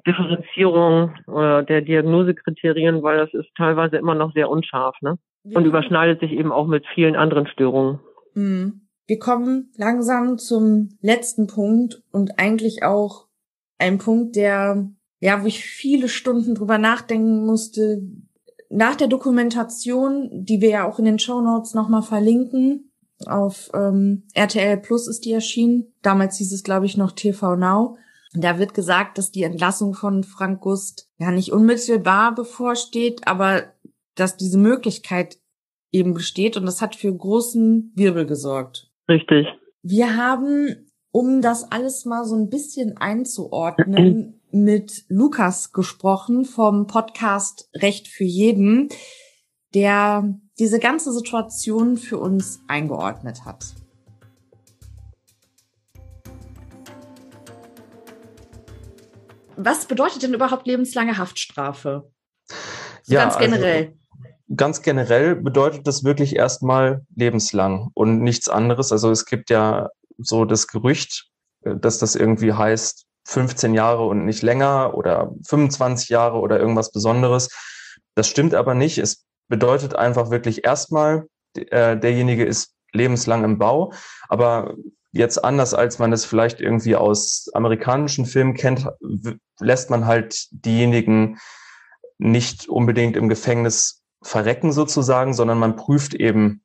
Differenzierung oder der Diagnosekriterien, weil das ist teilweise immer noch sehr unscharf, ne? Und überschneidet sich eben auch mit vielen anderen Störungen. Mhm. Wir kommen langsam zum letzten Punkt und eigentlich auch ein Punkt, der, ja, wo ich viele Stunden drüber nachdenken musste. Nach der Dokumentation, die wir ja auch in den Show Notes nochmal verlinken, auf ähm, RTL Plus ist die erschienen. Damals hieß es, glaube ich, noch TV Now. Da wird gesagt, dass die Entlassung von Frank Gust ja nicht unmittelbar bevorsteht, aber dass diese Möglichkeit eben besteht und das hat für großen Wirbel gesorgt. Richtig. Wir haben, um das alles mal so ein bisschen einzuordnen, mit Lukas gesprochen vom Podcast Recht für jeden, der diese ganze Situation für uns eingeordnet hat. Was bedeutet denn überhaupt lebenslange Haftstrafe? So ja, ganz also generell. Also ganz generell bedeutet das wirklich erstmal lebenslang und nichts anderes. Also es gibt ja so das Gerücht, äh, dass das irgendwie heißt 15 Jahre und nicht länger oder 25 Jahre oder irgendwas Besonderes. Das stimmt aber nicht. Es bedeutet einfach wirklich erstmal, äh, derjenige ist lebenslang im Bau, aber jetzt anders, als man es vielleicht irgendwie aus amerikanischen Filmen kennt, lässt man halt diejenigen nicht unbedingt im Gefängnis verrecken sozusagen, sondern man prüft eben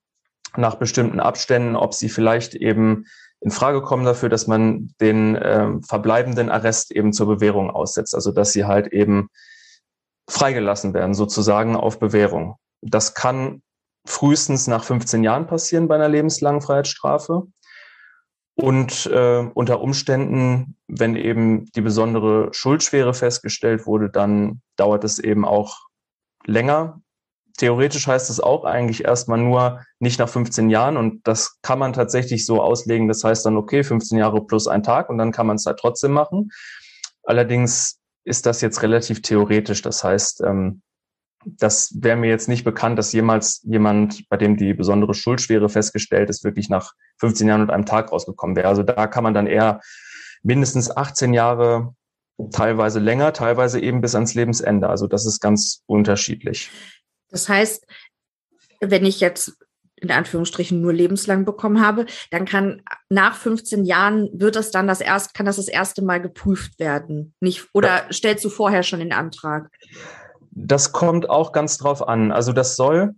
nach bestimmten Abständen, ob sie vielleicht eben in Frage kommen dafür, dass man den äh, verbleibenden Arrest eben zur Bewährung aussetzt. Also dass sie halt eben freigelassen werden, sozusagen auf Bewährung. Das kann frühestens nach 15 Jahren passieren bei einer lebenslangen Freiheitsstrafe. Und äh, unter Umständen, wenn eben die besondere Schuldschwere festgestellt wurde, dann dauert es eben auch länger. Theoretisch heißt es auch eigentlich erstmal nur nicht nach 15 Jahren und das kann man tatsächlich so auslegen. Das heißt dann, okay, 15 Jahre plus ein Tag und dann kann man es halt trotzdem machen. Allerdings ist das jetzt relativ theoretisch. Das heißt, ähm, das wäre mir jetzt nicht bekannt, dass jemals jemand, bei dem die besondere Schuldschwere festgestellt ist, wirklich nach 15 Jahren und einem Tag rausgekommen wäre. Also da kann man dann eher mindestens 18 Jahre, teilweise länger, teilweise eben bis ans Lebensende. Also das ist ganz unterschiedlich. Das heißt, wenn ich jetzt in Anführungsstrichen nur lebenslang bekommen habe, dann kann nach 15 Jahren wird das dann das erst, kann das das erste Mal geprüft werden. Nicht, oder stellst du vorher schon den Antrag? Das kommt auch ganz drauf an. Also das soll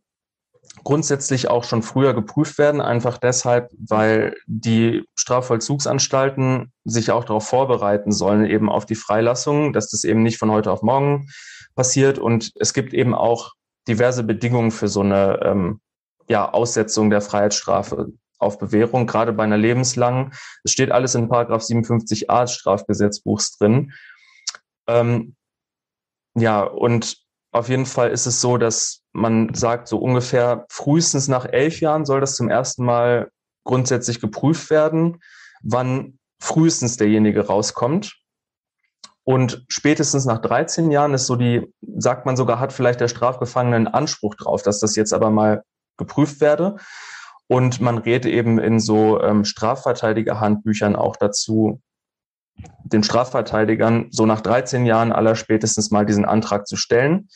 grundsätzlich auch schon früher geprüft werden, einfach deshalb, weil die Strafvollzugsanstalten sich auch darauf vorbereiten sollen, eben auf die Freilassung, dass das eben nicht von heute auf morgen passiert. Und es gibt eben auch diverse Bedingungen für so eine ähm, ja, Aussetzung der Freiheitsstrafe auf Bewährung, gerade bei einer lebenslangen. Es steht alles in Paragraph 57a des Strafgesetzbuchs drin. Ähm, ja, und auf jeden Fall ist es so, dass man sagt, so ungefähr frühestens nach elf Jahren soll das zum ersten Mal grundsätzlich geprüft werden, wann frühestens derjenige rauskommt. Und spätestens nach 13 Jahren ist so die, sagt man sogar, hat vielleicht der Strafgefangene einen Anspruch drauf, dass das jetzt aber mal geprüft werde. Und man rät eben in so ähm, Strafverteidigerhandbüchern auch dazu, den Strafverteidigern so nach 13 Jahren aller spätestens mal diesen Antrag zu stellen,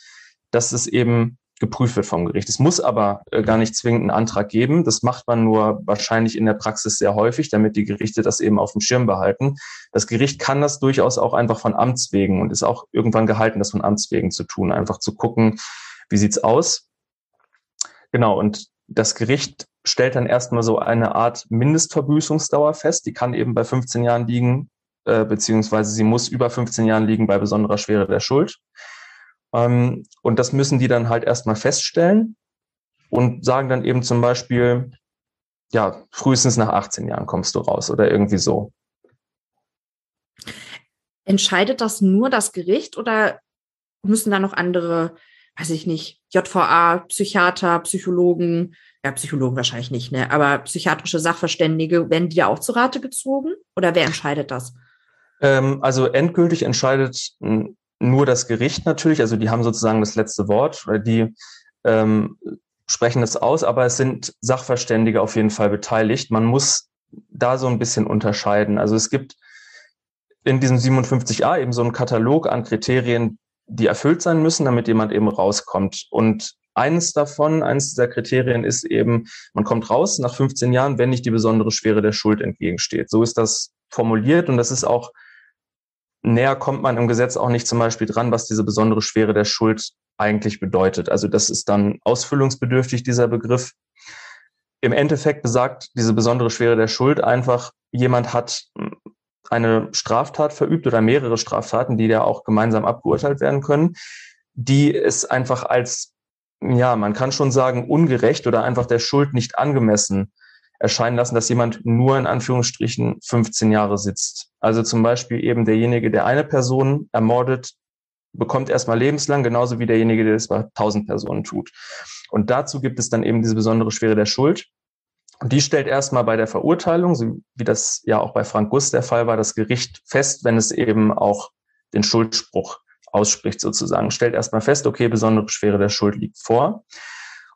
dass es eben geprüft wird vom Gericht. Es muss aber äh, gar nicht zwingend einen Antrag geben. Das macht man nur wahrscheinlich in der Praxis sehr häufig, damit die Gerichte das eben auf dem Schirm behalten. Das Gericht kann das durchaus auch einfach von Amts wegen und ist auch irgendwann gehalten, das von Amts wegen zu tun, einfach zu gucken, wie sieht's aus. Genau, und das Gericht stellt dann erstmal so eine Art Mindestverbüßungsdauer fest. Die kann eben bei 15 Jahren liegen, äh, beziehungsweise sie muss über 15 Jahren liegen bei besonderer Schwere der Schuld. Ähm, und das müssen die dann halt erstmal feststellen und sagen dann eben zum Beispiel, ja, frühestens nach 18 Jahren kommst du raus oder irgendwie so. Entscheidet das nur das Gericht oder müssen da noch andere, weiß ich nicht, JVA, Psychiater, Psychologen, ja, Psychologen wahrscheinlich nicht, ne, aber psychiatrische Sachverständige, werden die da auch zu Rate gezogen oder wer entscheidet das? Ähm, also endgültig entscheidet nur das Gericht natürlich, also die haben sozusagen das letzte Wort, die ähm, sprechen es aus, aber es sind Sachverständige auf jeden Fall beteiligt. Man muss da so ein bisschen unterscheiden. Also es gibt in diesem 57a eben so einen Katalog an Kriterien, die erfüllt sein müssen, damit jemand eben rauskommt. Und eines davon, eines dieser Kriterien ist eben, man kommt raus nach 15 Jahren, wenn nicht die besondere Schwere der Schuld entgegensteht. So ist das formuliert und das ist auch, näher kommt man im Gesetz auch nicht zum Beispiel dran, was diese besondere Schwere der Schuld eigentlich bedeutet. Also das ist dann ausfüllungsbedürftig, dieser Begriff. Im Endeffekt besagt diese besondere Schwere der Schuld einfach, jemand hat eine Straftat verübt oder mehrere Straftaten, die da auch gemeinsam abgeurteilt werden können, die es einfach als, ja, man kann schon sagen, ungerecht oder einfach der Schuld nicht angemessen erscheinen lassen, dass jemand nur in Anführungsstrichen 15 Jahre sitzt. Also zum Beispiel eben derjenige, der eine Person ermordet, bekommt erstmal lebenslang, genauso wie derjenige, der es bei 1000 Personen tut. Und dazu gibt es dann eben diese besondere Schwere der Schuld. Und die stellt erstmal bei der Verurteilung, so wie das ja auch bei Frank Guss der Fall war, das Gericht fest, wenn es eben auch den Schuldspruch ausspricht sozusagen, stellt erstmal fest, okay, besondere Schwere der Schuld liegt vor.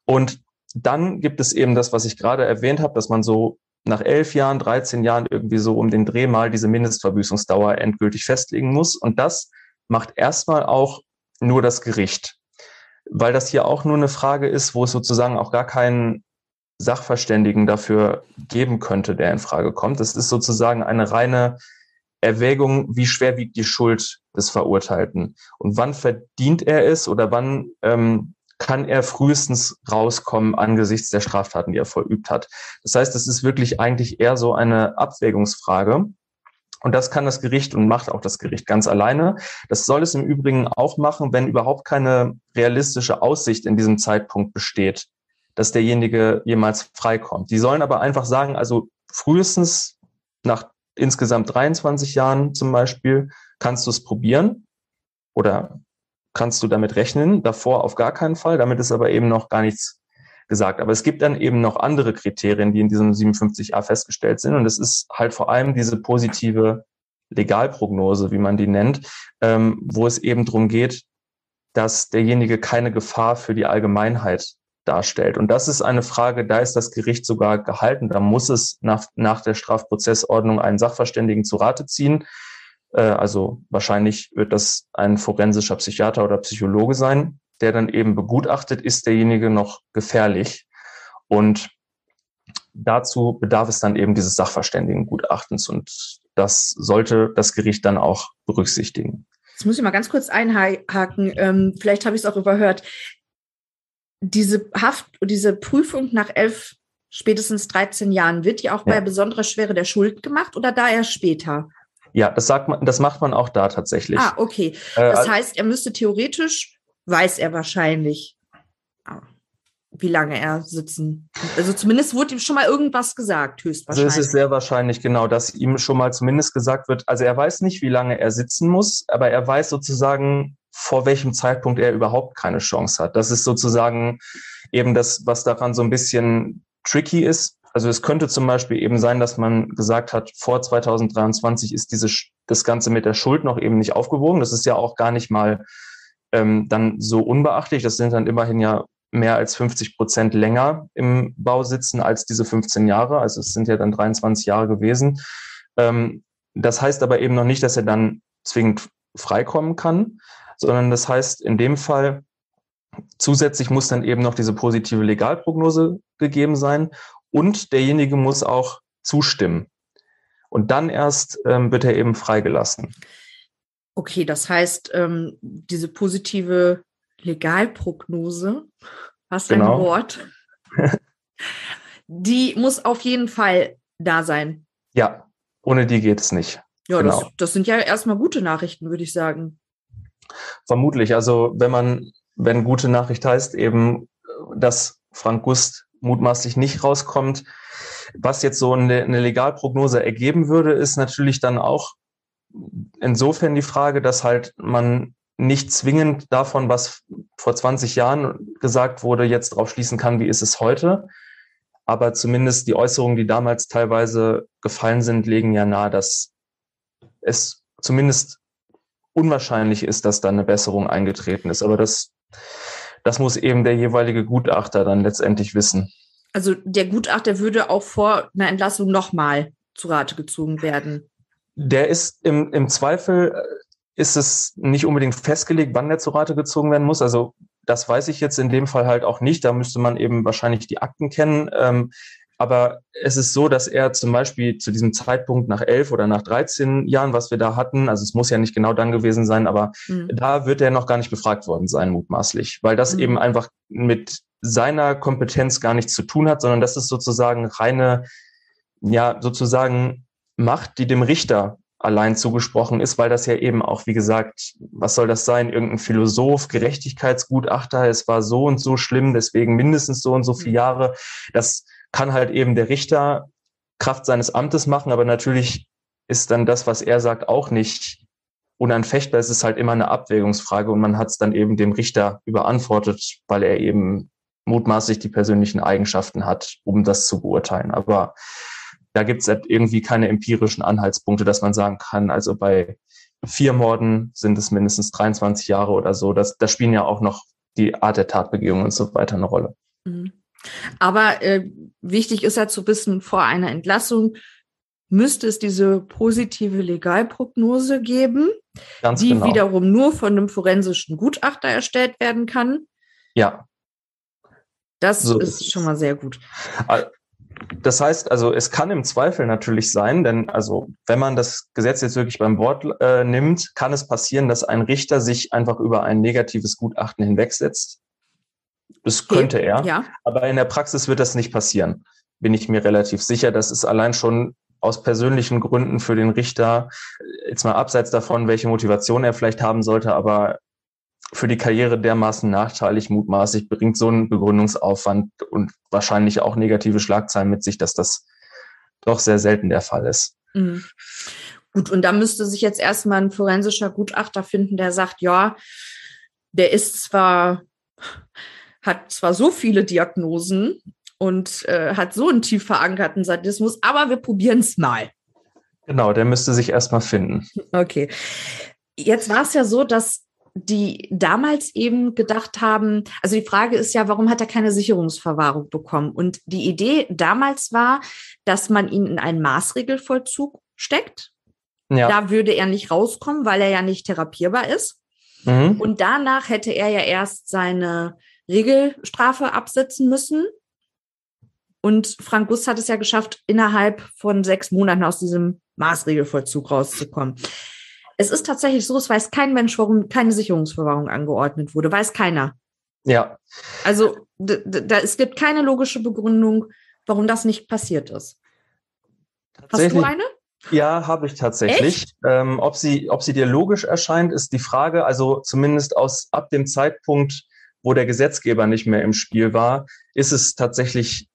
Und dann gibt es eben das, was ich gerade erwähnt habe, dass man so nach elf Jahren, 13 Jahren irgendwie so um den Dreh mal diese Mindestverbüßungsdauer endgültig festlegen muss. Und das macht erstmal auch nur das Gericht. Weil das hier auch nur eine Frage ist, wo es sozusagen auch gar keinen Sachverständigen dafür geben könnte, der in Frage kommt. Das ist sozusagen eine reine Erwägung, wie schwer wiegt die Schuld des Verurteilten und wann verdient er es oder wann ähm, kann er frühestens rauskommen angesichts der Straftaten, die er verübt hat. Das heißt, es ist wirklich eigentlich eher so eine Abwägungsfrage. Und das kann das Gericht und macht auch das Gericht ganz alleine. Das soll es im Übrigen auch machen, wenn überhaupt keine realistische Aussicht in diesem Zeitpunkt besteht, dass derjenige jemals freikommt. Die sollen aber einfach sagen, also frühestens nach insgesamt 23 Jahren zum Beispiel kannst du es probieren oder kannst du damit rechnen. Davor auf gar keinen Fall. Damit ist aber eben noch gar nichts gesagt. Aber es gibt dann eben noch andere Kriterien, die in diesem 57a festgestellt sind. Und es ist halt vor allem diese positive Legalprognose, wie man die nennt, ähm, wo es eben darum geht, dass derjenige keine Gefahr für die Allgemeinheit darstellt. Und das ist eine Frage, da ist das Gericht sogar gehalten. Da muss es nach, nach der Strafprozessordnung einen Sachverständigen zu Rate ziehen. Äh, also wahrscheinlich wird das ein forensischer Psychiater oder Psychologe sein, der dann eben begutachtet, ist derjenige noch gefährlich. Und dazu bedarf es dann eben dieses Sachverständigengutachtens. Und das sollte das Gericht dann auch berücksichtigen. Jetzt muss ich mal ganz kurz einhaken. Ähm, vielleicht habe ich es auch überhört diese Haft, diese Prüfung nach elf, spätestens 13 Jahren, wird die auch ja. bei besonderer Schwere der Schuld gemacht oder da erst später? Ja, das sagt man, das macht man auch da tatsächlich. Ah, okay. Äh, das äh, heißt, er müsste theoretisch, weiß er wahrscheinlich, ah, wie lange er sitzen. Also zumindest wurde ihm schon mal irgendwas gesagt, höchstwahrscheinlich. Also es ist sehr wahrscheinlich genau, dass ihm schon mal zumindest gesagt wird, also er weiß nicht, wie lange er sitzen muss, aber er weiß sozusagen, vor welchem Zeitpunkt er überhaupt keine Chance hat. Das ist sozusagen eben das, was daran so ein bisschen tricky ist. Also es könnte zum Beispiel eben sein, dass man gesagt hat, vor 2023 ist diese, das Ganze mit der Schuld noch eben nicht aufgewogen. Das ist ja auch gar nicht mal ähm, dann so unbeachtlich. Das sind dann immerhin ja mehr als 50 Prozent länger im Bau sitzen als diese 15 Jahre. Also es sind ja dann 23 Jahre gewesen. Ähm, das heißt aber eben noch nicht, dass er dann zwingend freikommen kann sondern das heißt in dem Fall, zusätzlich muss dann eben noch diese positive Legalprognose gegeben sein und derjenige muss auch zustimmen. Und dann erst ähm, wird er eben freigelassen. Okay, das heißt, ähm, diese positive Legalprognose, hast du genau. ein Wort, die muss auf jeden Fall da sein. Ja, ohne die geht es nicht. Ja, genau. das, das sind ja erstmal gute Nachrichten, würde ich sagen. Vermutlich. Also wenn man, wenn gute Nachricht heißt, eben, dass Frank Gust mutmaßlich nicht rauskommt, was jetzt so eine, eine Legalprognose ergeben würde, ist natürlich dann auch insofern die Frage, dass halt man nicht zwingend davon, was vor 20 Jahren gesagt wurde, jetzt drauf schließen kann, wie ist es heute. Aber zumindest die Äußerungen, die damals teilweise gefallen sind, legen ja nahe, dass es zumindest unwahrscheinlich ist, dass da eine Besserung eingetreten ist. Aber das, das muss eben der jeweilige Gutachter dann letztendlich wissen. Also der Gutachter würde auch vor einer Entlassung nochmal zu Rate gezogen werden. Der ist im, im Zweifel äh, ist es nicht unbedingt festgelegt, wann der zu Rate gezogen werden muss. Also das weiß ich jetzt in dem Fall halt auch nicht. Da müsste man eben wahrscheinlich die Akten kennen. Ähm, aber es ist so, dass er zum Beispiel zu diesem Zeitpunkt nach elf oder nach 13 Jahren, was wir da hatten, also es muss ja nicht genau dann gewesen sein, aber mhm. da wird er noch gar nicht befragt worden sein, mutmaßlich, weil das mhm. eben einfach mit seiner Kompetenz gar nichts zu tun hat, sondern das ist sozusagen reine, ja, sozusagen Macht, die dem Richter allein zugesprochen ist, weil das ja eben auch, wie gesagt, was soll das sein? Irgendein Philosoph, Gerechtigkeitsgutachter, es war so und so schlimm, deswegen mindestens so und so viele mhm. Jahre. Das kann halt eben der Richter Kraft seines Amtes machen, aber natürlich ist dann das, was er sagt, auch nicht unanfechtbar. Es ist halt immer eine Abwägungsfrage und man hat es dann eben dem Richter überantwortet, weil er eben mutmaßlich die persönlichen Eigenschaften hat, um das zu beurteilen. Aber da gibt es halt irgendwie keine empirischen Anhaltspunkte, dass man sagen kann, also bei vier Morden sind es mindestens 23 Jahre oder so. Das, da spielen ja auch noch die Art der Tatbegehung und so weiter eine Rolle. Mhm. Aber äh, wichtig ist ja zu wissen, vor einer Entlassung müsste es diese positive Legalprognose geben, Ganz die genau. wiederum nur von einem forensischen Gutachter erstellt werden kann. Ja. Das so ist, ist schon mal sehr gut. Das heißt, also es kann im Zweifel natürlich sein, denn also wenn man das Gesetz jetzt wirklich beim Wort äh, nimmt, kann es passieren, dass ein Richter sich einfach über ein negatives Gutachten hinwegsetzt. Das könnte er, ja. aber in der Praxis wird das nicht passieren. Bin ich mir relativ sicher. Das ist allein schon aus persönlichen Gründen für den Richter, jetzt mal abseits davon, welche Motivation er vielleicht haben sollte, aber für die Karriere dermaßen nachteilig mutmaßlich bringt so ein Begründungsaufwand und wahrscheinlich auch negative Schlagzeilen mit sich, dass das doch sehr selten der Fall ist. Mhm. Gut, und da müsste sich jetzt erstmal ein forensischer Gutachter finden, der sagt, ja, der ist zwar, hat zwar so viele Diagnosen und äh, hat so einen tief verankerten Sadismus, aber wir probieren es mal. Genau, der müsste sich erstmal finden. Okay. Jetzt war es ja so, dass die damals eben gedacht haben, also die Frage ist ja, warum hat er keine Sicherungsverwahrung bekommen? Und die Idee damals war, dass man ihn in einen Maßregelvollzug steckt. Ja. Da würde er nicht rauskommen, weil er ja nicht therapierbar ist. Mhm. Und danach hätte er ja erst seine Regelstrafe absetzen müssen. Und Frank Gust hat es ja geschafft, innerhalb von sechs Monaten aus diesem Maßregelvollzug rauszukommen. Es ist tatsächlich so, es weiß kein Mensch, warum keine Sicherungsverwahrung angeordnet wurde. Weiß keiner. Ja. Also da, es gibt keine logische Begründung, warum das nicht passiert ist. Hast du eine? Ja, habe ich tatsächlich. Ähm, ob, sie, ob sie dir logisch erscheint, ist die Frage. Also zumindest aus ab dem Zeitpunkt, wo der Gesetzgeber nicht mehr im Spiel war, ist es tatsächlich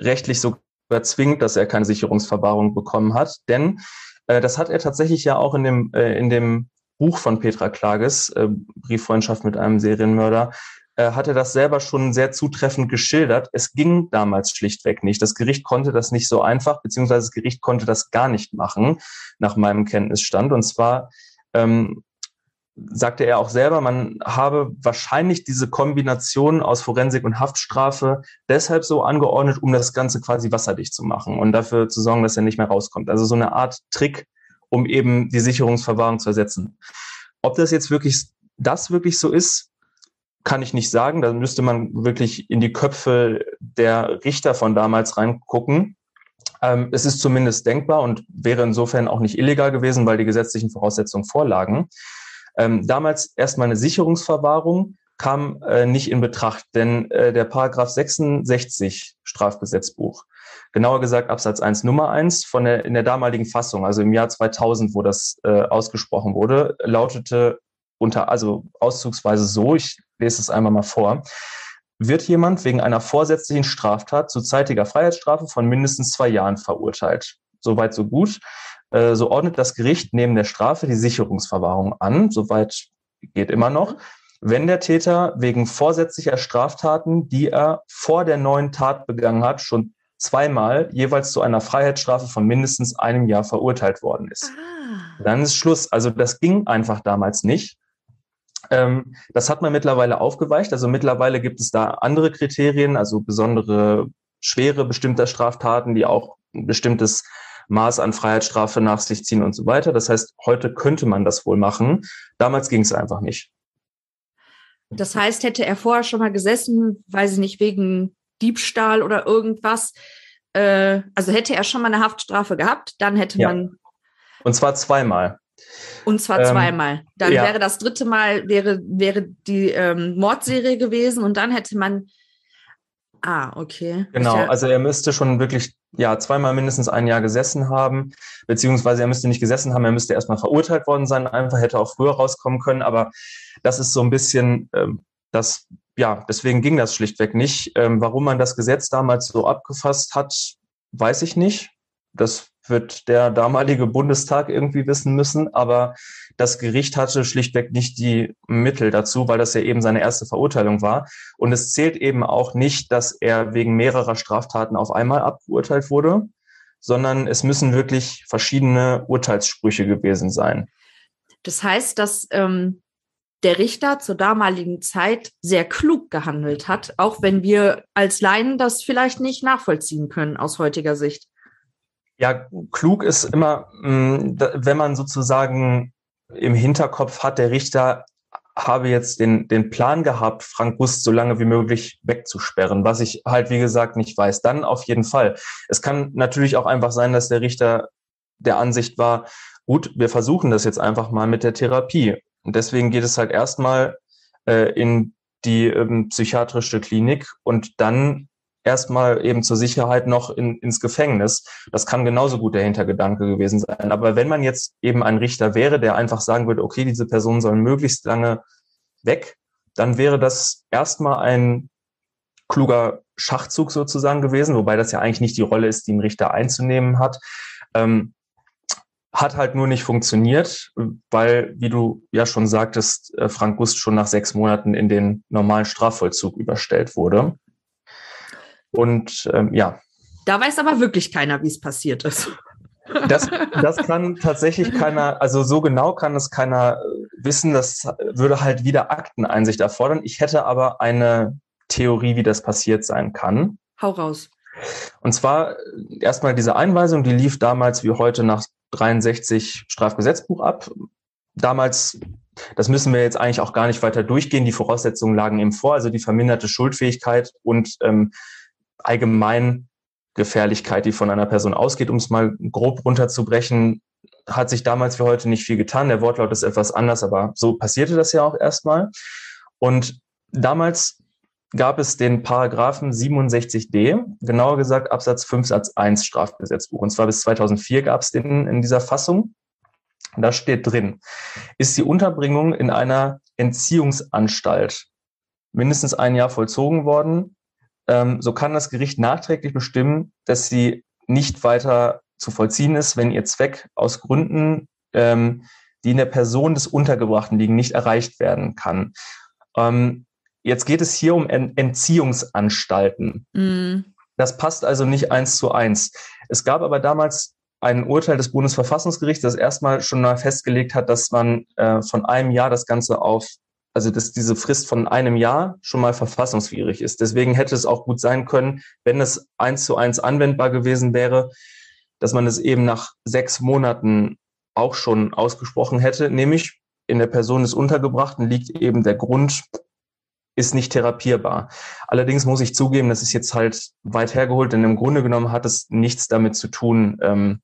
rechtlich sogar zwingend, dass er keine Sicherungsverwahrung bekommen hat. Denn äh, das hat er tatsächlich ja auch in dem, äh, in dem Buch von Petra Klages, äh, Brieffreundschaft mit einem Serienmörder, äh, hat er das selber schon sehr zutreffend geschildert. Es ging damals schlichtweg nicht. Das Gericht konnte das nicht so einfach, beziehungsweise das Gericht konnte das gar nicht machen, nach meinem Kenntnisstand. Und zwar ähm, sagte er auch selber, man habe wahrscheinlich diese Kombination aus Forensik und Haftstrafe deshalb so angeordnet, um das Ganze quasi wasserdicht zu machen und dafür zu sorgen, dass er nicht mehr rauskommt. Also so eine Art Trick, um eben die Sicherungsverwahrung zu ersetzen. Ob das jetzt wirklich, das wirklich so ist, kann ich nicht sagen. Da müsste man wirklich in die Köpfe der Richter von damals reingucken. Ähm, es ist zumindest denkbar und wäre insofern auch nicht illegal gewesen, weil die gesetzlichen Voraussetzungen vorlagen. Ähm, damals erstmal eine Sicherungsverwahrung kam äh, nicht in Betracht, denn äh, der Paragraph 66 Strafgesetzbuch, genauer gesagt Absatz 1 Nummer 1 von der, in der damaligen Fassung, also im Jahr 2000, wo das äh, ausgesprochen wurde, lautete unter, also auszugsweise so, ich lese es einmal mal vor, wird jemand wegen einer vorsätzlichen Straftat zu zeitiger Freiheitsstrafe von mindestens zwei Jahren verurteilt. Soweit, so gut. Äh, so ordnet das Gericht neben der Strafe die Sicherungsverwahrung an, soweit geht immer noch, wenn der Täter wegen vorsätzlicher Straftaten, die er vor der neuen Tat begangen hat, schon zweimal jeweils zu einer Freiheitsstrafe von mindestens einem Jahr verurteilt worden ist. Ah. Dann ist Schluss. Also das ging einfach damals nicht. Ähm, das hat man mittlerweile aufgeweicht. Also mittlerweile gibt es da andere Kriterien, also besondere Schwere bestimmter Straftaten, die auch ein bestimmtes Maß an Freiheitsstrafe nach sich ziehen und so weiter. Das heißt, heute könnte man das wohl machen. Damals ging es einfach nicht. Das heißt, hätte er vorher schon mal gesessen, weiß ich nicht, wegen Diebstahl oder irgendwas, äh, also hätte er schon mal eine Haftstrafe gehabt, dann hätte ja. man. Und zwar zweimal. Und zwar ähm, zweimal. Dann ja. wäre das dritte Mal, wäre, wäre die ähm, Mordserie gewesen und dann hätte man. Ah, okay. Genau, also er müsste schon wirklich ja zweimal mindestens ein Jahr gesessen haben, beziehungsweise er müsste nicht gesessen haben, er müsste erstmal verurteilt worden sein, einfach hätte auch früher rauskommen können, aber das ist so ein bisschen ähm, das, ja, deswegen ging das schlichtweg nicht. Ähm, warum man das Gesetz damals so abgefasst hat, weiß ich nicht. Das wird der damalige Bundestag irgendwie wissen müssen, aber das Gericht hatte schlichtweg nicht die Mittel dazu, weil das ja eben seine erste Verurteilung war. Und es zählt eben auch nicht, dass er wegen mehrerer Straftaten auf einmal abgeurteilt wurde, sondern es müssen wirklich verschiedene Urteilssprüche gewesen sein. Das heißt, dass ähm, der Richter zur damaligen Zeit sehr klug gehandelt hat, auch wenn wir als Laien das vielleicht nicht nachvollziehen können aus heutiger Sicht. Ja, klug ist immer, mm, wenn man sozusagen im Hinterkopf hat, der Richter habe jetzt den, den Plan gehabt, Frank Gust so lange wie möglich wegzusperren, was ich halt, wie gesagt, nicht weiß. Dann auf jeden Fall. Es kann natürlich auch einfach sein, dass der Richter der Ansicht war, gut, wir versuchen das jetzt einfach mal mit der Therapie. Und deswegen geht es halt erstmal äh, in die ähm, psychiatrische Klinik und dann erstmal eben zur Sicherheit noch in, ins Gefängnis. Das kann genauso gut der Hintergedanke gewesen sein. Aber wenn man jetzt eben ein Richter wäre, der einfach sagen würde, okay, diese Personen sollen möglichst lange weg, dann wäre das erstmal ein kluger Schachzug sozusagen gewesen, wobei das ja eigentlich nicht die Rolle ist, die ein Richter einzunehmen hat. Ähm, hat halt nur nicht funktioniert, weil, wie du ja schon sagtest, äh, Frank Gust schon nach sechs Monaten in den normalen Strafvollzug überstellt wurde. Und ähm, ja. Da weiß aber wirklich keiner, wie es passiert ist. Das, das kann tatsächlich keiner, also so genau kann es keiner äh, wissen. Das würde halt wieder Akteneinsicht erfordern. Ich hätte aber eine Theorie, wie das passiert sein kann. Hau raus. Und zwar äh, erstmal diese Einweisung, die lief damals wie heute nach 63 Strafgesetzbuch ab. Damals, das müssen wir jetzt eigentlich auch gar nicht weiter durchgehen. Die Voraussetzungen lagen eben vor, also die verminderte Schuldfähigkeit und ähm, allgemein Gefährlichkeit, die von einer Person ausgeht, um es mal grob runterzubrechen, hat sich damals wie heute nicht viel getan. Der Wortlaut ist etwas anders, aber so passierte das ja auch erstmal. Und damals gab es den Paragraphen 67d, genauer gesagt Absatz 5 Satz 1 Strafgesetzbuch. Und zwar bis 2004 gab es den in dieser Fassung. Da steht drin, ist die Unterbringung in einer Entziehungsanstalt mindestens ein Jahr vollzogen worden, ähm, so kann das Gericht nachträglich bestimmen, dass sie nicht weiter zu vollziehen ist, wenn ihr Zweck aus Gründen, ähm, die in der Person des Untergebrachten liegen, nicht erreicht werden kann. Ähm, jetzt geht es hier um Ent Entziehungsanstalten. Mm. Das passt also nicht eins zu eins. Es gab aber damals ein Urteil des Bundesverfassungsgerichts, das erstmal schon mal festgelegt hat, dass man äh, von einem Jahr das Ganze auf also dass diese Frist von einem Jahr schon mal verfassungswidrig ist. Deswegen hätte es auch gut sein können, wenn es eins zu eins anwendbar gewesen wäre, dass man es eben nach sechs Monaten auch schon ausgesprochen hätte, nämlich in der Person des Untergebrachten liegt eben der Grund, ist nicht therapierbar. Allerdings muss ich zugeben, das ist jetzt halt weit hergeholt, denn im Grunde genommen hat es nichts damit zu tun, ähm,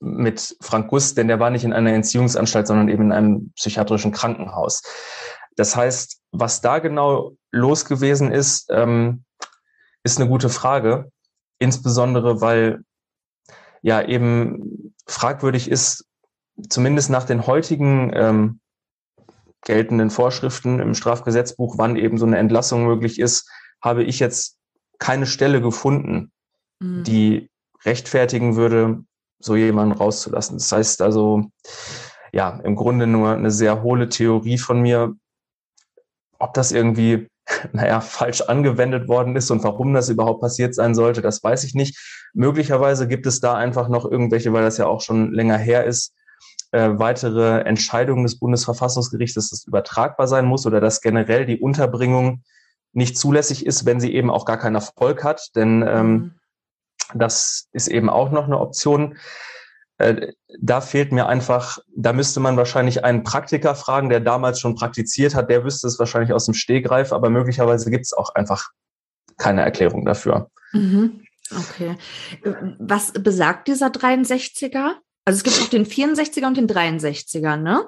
mit Frank Gust, denn der war nicht in einer Entziehungsanstalt, sondern eben in einem psychiatrischen Krankenhaus. Das heißt, was da genau los gewesen ist, ähm, ist eine gute Frage. Insbesondere, weil ja eben fragwürdig ist, zumindest nach den heutigen ähm, geltenden Vorschriften im Strafgesetzbuch, wann eben so eine Entlassung möglich ist, habe ich jetzt keine Stelle gefunden, mhm. die rechtfertigen würde, so jemanden rauszulassen. Das heißt also, ja, im Grunde nur eine sehr hohle Theorie von mir. Ob das irgendwie, naja, falsch angewendet worden ist und warum das überhaupt passiert sein sollte, das weiß ich nicht. Möglicherweise gibt es da einfach noch irgendwelche, weil das ja auch schon länger her ist, äh, weitere Entscheidungen des Bundesverfassungsgerichts, dass das übertragbar sein muss oder dass generell die Unterbringung nicht zulässig ist, wenn sie eben auch gar keinen Erfolg hat. Denn ähm, mhm. Das ist eben auch noch eine Option. Äh, da fehlt mir einfach, da müsste man wahrscheinlich einen Praktiker fragen, der damals schon praktiziert hat, der wüsste es wahrscheinlich aus dem Stehgreif, aber möglicherweise gibt es auch einfach keine Erklärung dafür. Mhm. Okay. Was besagt dieser 63er? Also es gibt auch den 64er und den 63er, ne?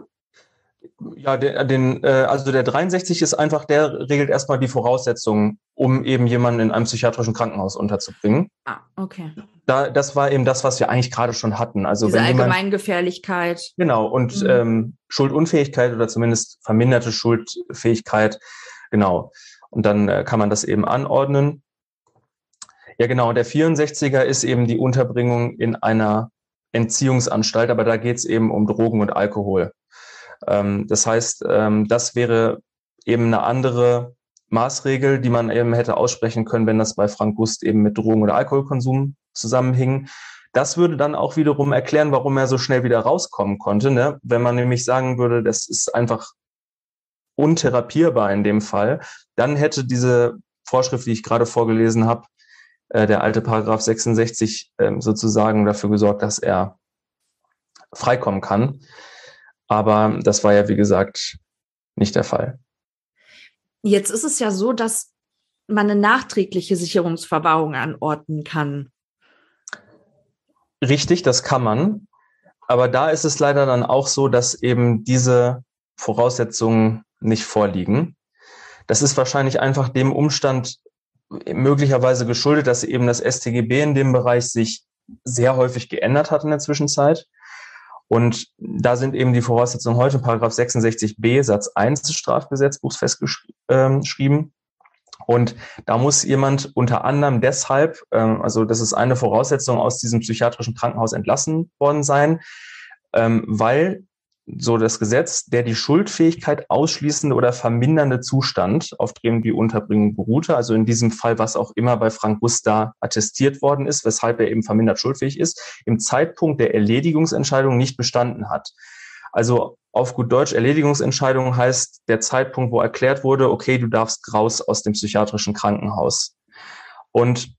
Ja, den, den, äh, also der 63 ist einfach, der regelt erstmal die Voraussetzungen, um eben jemanden in einem psychiatrischen Krankenhaus unterzubringen. Ah, okay. Da, das war eben das, was wir eigentlich gerade schon hatten. Also Diese wenn Allgemeingefährlichkeit. Genau, und mhm. ähm, Schuldunfähigkeit oder zumindest verminderte Schuldfähigkeit, genau. Und dann äh, kann man das eben anordnen. Ja, genau. Der 64er ist eben die Unterbringung in einer Entziehungsanstalt, aber da geht es eben um Drogen und Alkohol. Ähm, das heißt, ähm, das wäre eben eine andere Maßregel, die man eben hätte aussprechen können, wenn das bei Frank Gust eben mit Drogen- oder Alkoholkonsum zusammenhing. Das würde dann auch wiederum erklären, warum er so schnell wieder rauskommen konnte. Ne? Wenn man nämlich sagen würde, das ist einfach untherapierbar in dem Fall, dann hätte diese Vorschrift, die ich gerade vorgelesen habe, äh, der alte Paragraph 66 äh, sozusagen dafür gesorgt, dass er freikommen kann. Aber das war ja, wie gesagt, nicht der Fall. Jetzt ist es ja so, dass man eine nachträgliche Sicherungsverwahrung anordnen kann. Richtig, das kann man. Aber da ist es leider dann auch so, dass eben diese Voraussetzungen nicht vorliegen. Das ist wahrscheinlich einfach dem Umstand möglicherweise geschuldet, dass eben das StGB in dem Bereich sich sehr häufig geändert hat in der Zwischenzeit. Und da sind eben die Voraussetzungen heute in Paragraph 66b Satz 1 des Strafgesetzbuchs festgeschrieben. Und da muss jemand unter anderem deshalb, ähm, also das ist eine Voraussetzung aus diesem psychiatrischen Krankenhaus entlassen worden sein, ähm, weil so das Gesetz, der die Schuldfähigkeit ausschließende oder vermindernde Zustand, auf dem die Unterbringung beruhte, also in diesem Fall, was auch immer bei Frank Gusta attestiert worden ist, weshalb er eben vermindert schuldfähig ist, im Zeitpunkt der Erledigungsentscheidung nicht bestanden hat. Also auf gut Deutsch, Erledigungsentscheidung heißt der Zeitpunkt, wo erklärt wurde, okay, du darfst raus aus dem psychiatrischen Krankenhaus. Und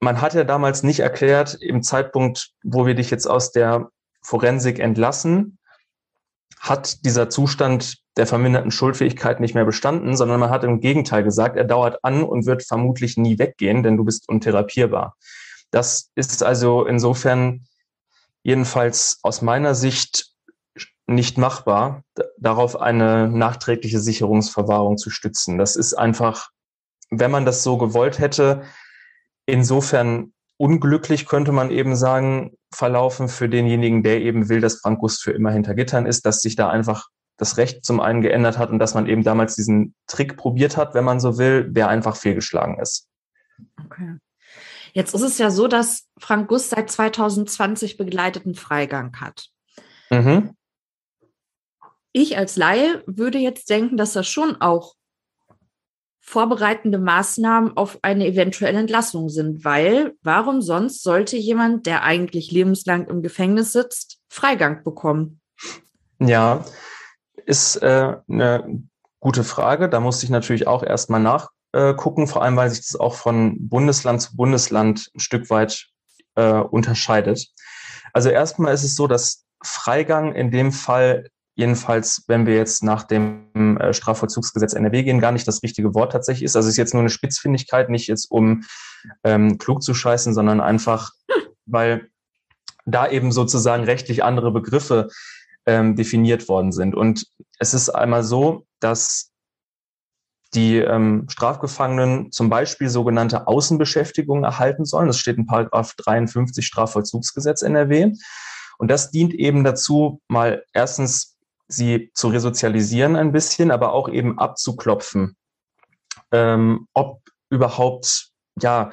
man hat ja damals nicht erklärt, im Zeitpunkt, wo wir dich jetzt aus der Forensik entlassen, hat dieser Zustand der verminderten Schuldfähigkeit nicht mehr bestanden, sondern man hat im Gegenteil gesagt, er dauert an und wird vermutlich nie weggehen, denn du bist untherapierbar. Das ist also insofern jedenfalls aus meiner Sicht nicht machbar, darauf eine nachträgliche Sicherungsverwahrung zu stützen. Das ist einfach, wenn man das so gewollt hätte, insofern unglücklich, könnte man eben sagen, verlaufen für denjenigen, der eben will, dass Frank Gust für immer hinter Gittern ist, dass sich da einfach das Recht zum einen geändert hat und dass man eben damals diesen Trick probiert hat, wenn man so will, der einfach fehlgeschlagen ist. Okay. Jetzt ist es ja so, dass Frank Gust seit 2020 begleiteten Freigang hat. Mhm. Ich als Laie würde jetzt denken, dass das schon auch vorbereitende Maßnahmen auf eine eventuelle Entlassung sind, weil warum sonst sollte jemand, der eigentlich lebenslang im Gefängnis sitzt, Freigang bekommen? Ja, ist äh, eine gute Frage. Da musste ich natürlich auch erstmal nachgucken, vor allem weil sich das auch von Bundesland zu Bundesland ein Stück weit äh, unterscheidet. Also erstmal ist es so, dass Freigang in dem Fall jedenfalls, wenn wir jetzt nach dem äh, Strafvollzugsgesetz NRW gehen, gar nicht das richtige Wort tatsächlich ist. Also es ist jetzt nur eine Spitzfindigkeit, nicht jetzt um ähm, klug zu scheißen, sondern einfach, weil da eben sozusagen rechtlich andere Begriffe ähm, definiert worden sind. Und es ist einmal so, dass die ähm, Strafgefangenen zum Beispiel sogenannte Außenbeschäftigung erhalten sollen. Das steht in Paragraph 53 Strafvollzugsgesetz NRW. Und das dient eben dazu, mal erstens sie zu resozialisieren ein bisschen, aber auch eben abzuklopfen, ähm, ob überhaupt ja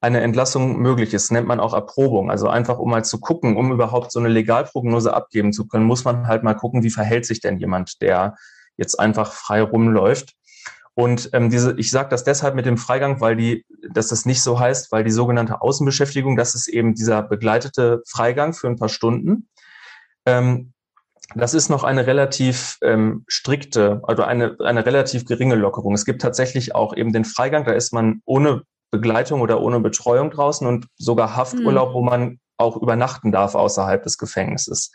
eine Entlassung möglich ist, nennt man auch Erprobung. Also einfach, um mal zu gucken, um überhaupt so eine Legalprognose abgeben zu können, muss man halt mal gucken, wie verhält sich denn jemand, der jetzt einfach frei rumläuft. Und ähm, diese, ich sage das deshalb mit dem Freigang, weil die, dass das nicht so heißt, weil die sogenannte Außenbeschäftigung, das ist eben dieser begleitete Freigang für ein paar Stunden. Ähm, das ist noch eine relativ ähm, strikte, also eine, eine relativ geringe Lockerung. Es gibt tatsächlich auch eben den Freigang, da ist man ohne Begleitung oder ohne Betreuung draußen und sogar Hafturlaub, mhm. wo man auch übernachten darf außerhalb des Gefängnisses.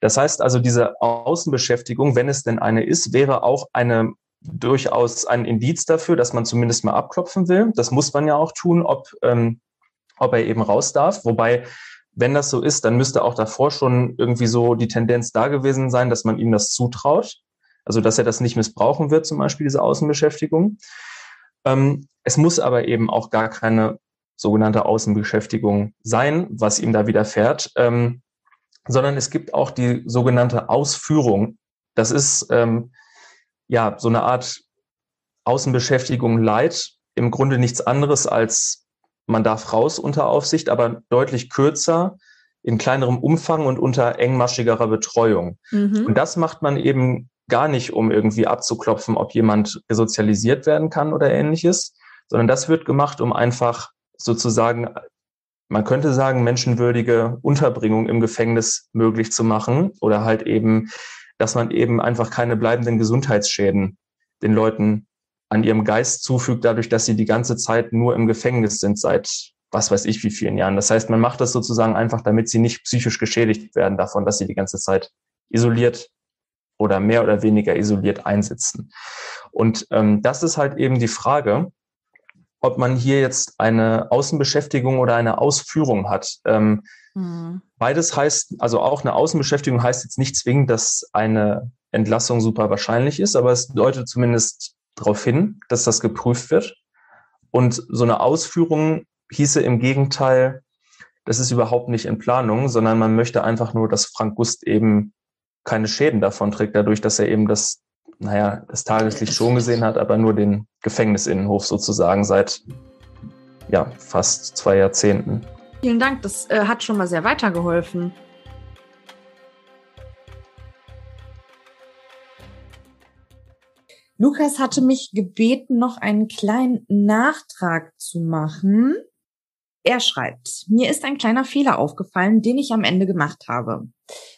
Das heißt also, diese Außenbeschäftigung, wenn es denn eine ist, wäre auch eine durchaus ein Indiz dafür, dass man zumindest mal abklopfen will. Das muss man ja auch tun, ob, ähm, ob er eben raus darf. Wobei, wenn das so ist, dann müsste auch davor schon irgendwie so die Tendenz da gewesen sein, dass man ihm das zutraut. Also, dass er das nicht missbrauchen wird, zum Beispiel diese Außenbeschäftigung. Ähm, es muss aber eben auch gar keine sogenannte Außenbeschäftigung sein, was ihm da widerfährt, ähm, sondern es gibt auch die sogenannte Ausführung. Das ist ähm, ja so eine Art Außenbeschäftigung Leid, im Grunde nichts anderes als man darf raus unter Aufsicht, aber deutlich kürzer, in kleinerem Umfang und unter engmaschigerer Betreuung. Mhm. Und das macht man eben gar nicht, um irgendwie abzuklopfen, ob jemand resozialisiert werden kann oder ähnliches, sondern das wird gemacht, um einfach sozusagen, man könnte sagen, menschenwürdige Unterbringung im Gefängnis möglich zu machen oder halt eben, dass man eben einfach keine bleibenden Gesundheitsschäden den Leuten an ihrem Geist zufügt, dadurch, dass sie die ganze Zeit nur im Gefängnis sind seit was weiß ich wie vielen Jahren. Das heißt, man macht das sozusagen einfach, damit sie nicht psychisch geschädigt werden davon, dass sie die ganze Zeit isoliert oder mehr oder weniger isoliert einsitzen. Und ähm, das ist halt eben die Frage, ob man hier jetzt eine Außenbeschäftigung oder eine Ausführung hat. Ähm, mhm. Beides heißt, also auch eine Außenbeschäftigung heißt jetzt nicht zwingend, dass eine Entlassung super wahrscheinlich ist, aber es deutet zumindest darauf hin, dass das geprüft wird. Und so eine Ausführung hieße im Gegenteil, das ist überhaupt nicht in Planung, sondern man möchte einfach nur, dass Frank Gust eben keine Schäden davon trägt, dadurch, dass er eben das naja, das Tageslicht schon gesehen hat, aber nur den Gefängnisinnenhof sozusagen seit ja, fast zwei Jahrzehnten. Vielen Dank, das äh, hat schon mal sehr weitergeholfen. Lukas hatte mich gebeten, noch einen kleinen Nachtrag zu machen. Er schreibt, mir ist ein kleiner Fehler aufgefallen, den ich am Ende gemacht habe.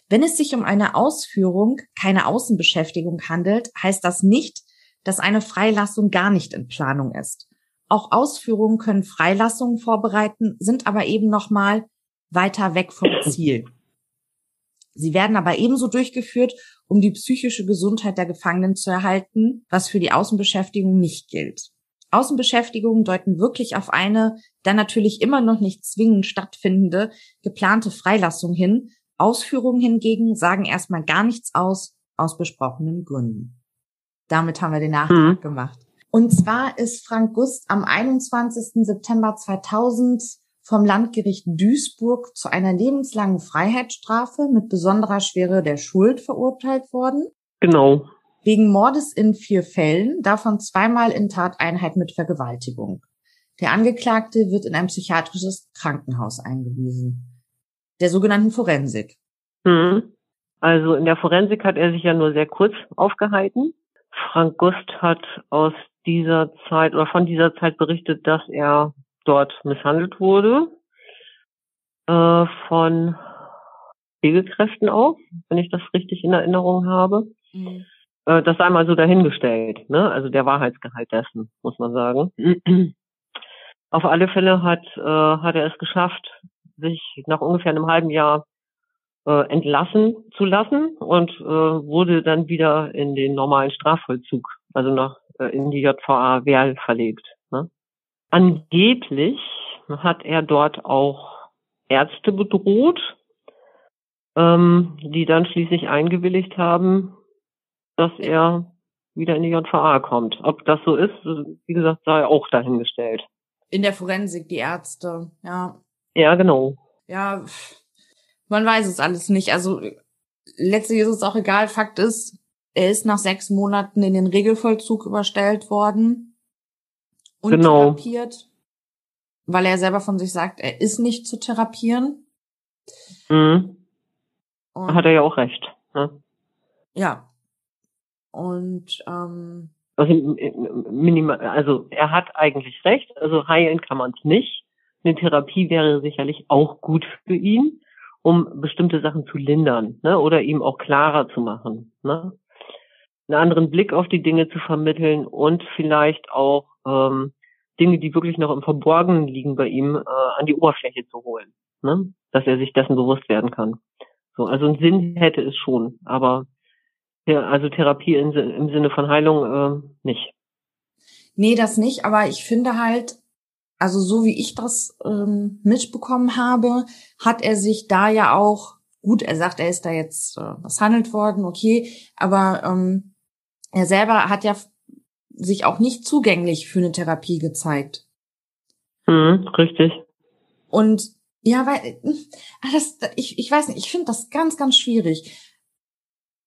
Wenn es sich um eine Ausführung, keine Außenbeschäftigung handelt, heißt das nicht, dass eine Freilassung gar nicht in Planung ist. Auch Ausführungen können Freilassungen vorbereiten, sind aber eben nochmal weiter weg vom Ziel. Sie werden aber ebenso durchgeführt, um die psychische Gesundheit der Gefangenen zu erhalten, was für die Außenbeschäftigung nicht gilt. Außenbeschäftigungen deuten wirklich auf eine, dann natürlich immer noch nicht zwingend stattfindende, geplante Freilassung hin, Ausführungen hingegen sagen erstmal gar nichts aus, aus besprochenen Gründen. Damit haben wir den Nachtrag mhm. gemacht. Und zwar ist Frank Gust am 21. September 2000 vom Landgericht Duisburg zu einer lebenslangen Freiheitsstrafe mit besonderer Schwere der Schuld verurteilt worden. Genau. Wegen Mordes in vier Fällen, davon zweimal in Tateinheit mit Vergewaltigung. Der Angeklagte wird in ein psychiatrisches Krankenhaus eingewiesen der sogenannten Forensik. Mhm. Also in der Forensik hat er sich ja nur sehr kurz aufgehalten. Frank Gust hat aus dieser Zeit oder von dieser Zeit berichtet, dass er dort misshandelt wurde äh, von Pflegekräften auch, wenn ich das richtig in Erinnerung habe. Mhm. Äh, das sei mal so dahingestellt, ne? Also der Wahrheitsgehalt dessen, muss man sagen. Auf alle Fälle hat, äh, hat er es geschafft, sich nach ungefähr einem halben Jahr äh, entlassen zu lassen und äh, wurde dann wieder in den normalen Strafvollzug, also nach äh, in die JVA Werl verlegt. Ne? Angeblich hat er dort auch Ärzte bedroht, ähm, die dann schließlich eingewilligt haben, dass er wieder in die JVA kommt. Ob das so ist, wie gesagt, sei auch dahingestellt. In der Forensik, die Ärzte, ja. Ja, genau. Ja, man weiß es alles nicht. Also letztlich ist es auch egal. Fakt ist, er ist nach sechs Monaten in den Regelvollzug überstellt worden und genau. therapiert, weil er selber von sich sagt, er ist nicht zu therapieren. Mhm. Hat er ja auch recht. Ne? Ja. Und ähm, also, minimal, also er hat eigentlich recht. Also heilen kann man es nicht. Eine Therapie wäre sicherlich auch gut für ihn. um bestimmte Sachen zu lindern ne? oder ihm auch klarer zu machen. Ne? Einen anderen Blick auf die Dinge zu vermitteln und vielleicht auch ähm, Dinge, die wirklich noch im Verborgenen liegen bei ihm, äh, an die Oberfläche zu holen. Ne? Dass er sich dessen bewusst werden kann. So, also einen Sinn hätte es schon, aber ja, also Therapie in, im Sinne von Heilung äh, nicht. Nee, das nicht, aber ich finde halt, also so wie ich das ähm, mitbekommen habe, hat er sich da ja auch, gut, er sagt, er ist da jetzt äh, was handelt worden, okay, aber ähm, er selber hat ja sich auch nicht zugänglich für eine Therapie gezeigt. Mhm, richtig. Und ja, weil ah, das, ich, ich weiß nicht, ich finde das ganz, ganz schwierig.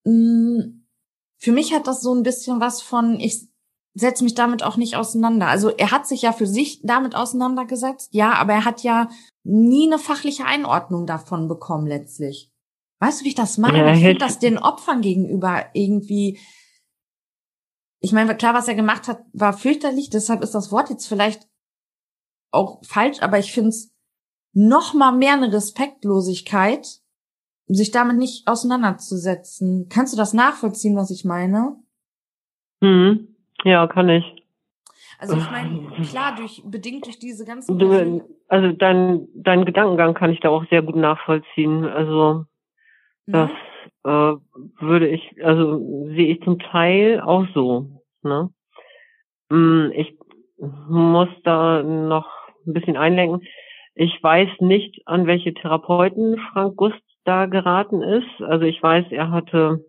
Mm, für mich hat das so ein bisschen was von, ich setze mich damit auch nicht auseinander. Also er hat sich ja für sich damit auseinandergesetzt, ja, aber er hat ja nie eine fachliche Einordnung davon bekommen letztlich. Weißt du, wie ich das meine? Ja, ich finde das den Opfern gegenüber irgendwie. Ich meine, klar, was er gemacht hat, war fürchterlich, deshalb ist das Wort jetzt vielleicht auch falsch, aber ich finde es noch mal mehr eine Respektlosigkeit, sich damit nicht auseinanderzusetzen. Kannst du das nachvollziehen, was ich meine? Mhm. Ja, kann ich. Also ich meine, klar, durch, bedingt durch diese ganzen. Du, also dein, dein Gedankengang kann ich da auch sehr gut nachvollziehen. Also das ja. äh, würde ich, also sehe ich zum Teil auch so. Ne? Mm, ich muss da noch ein bisschen einlenken. Ich weiß nicht, an welche Therapeuten Frank Gust da geraten ist. Also ich weiß, er hatte,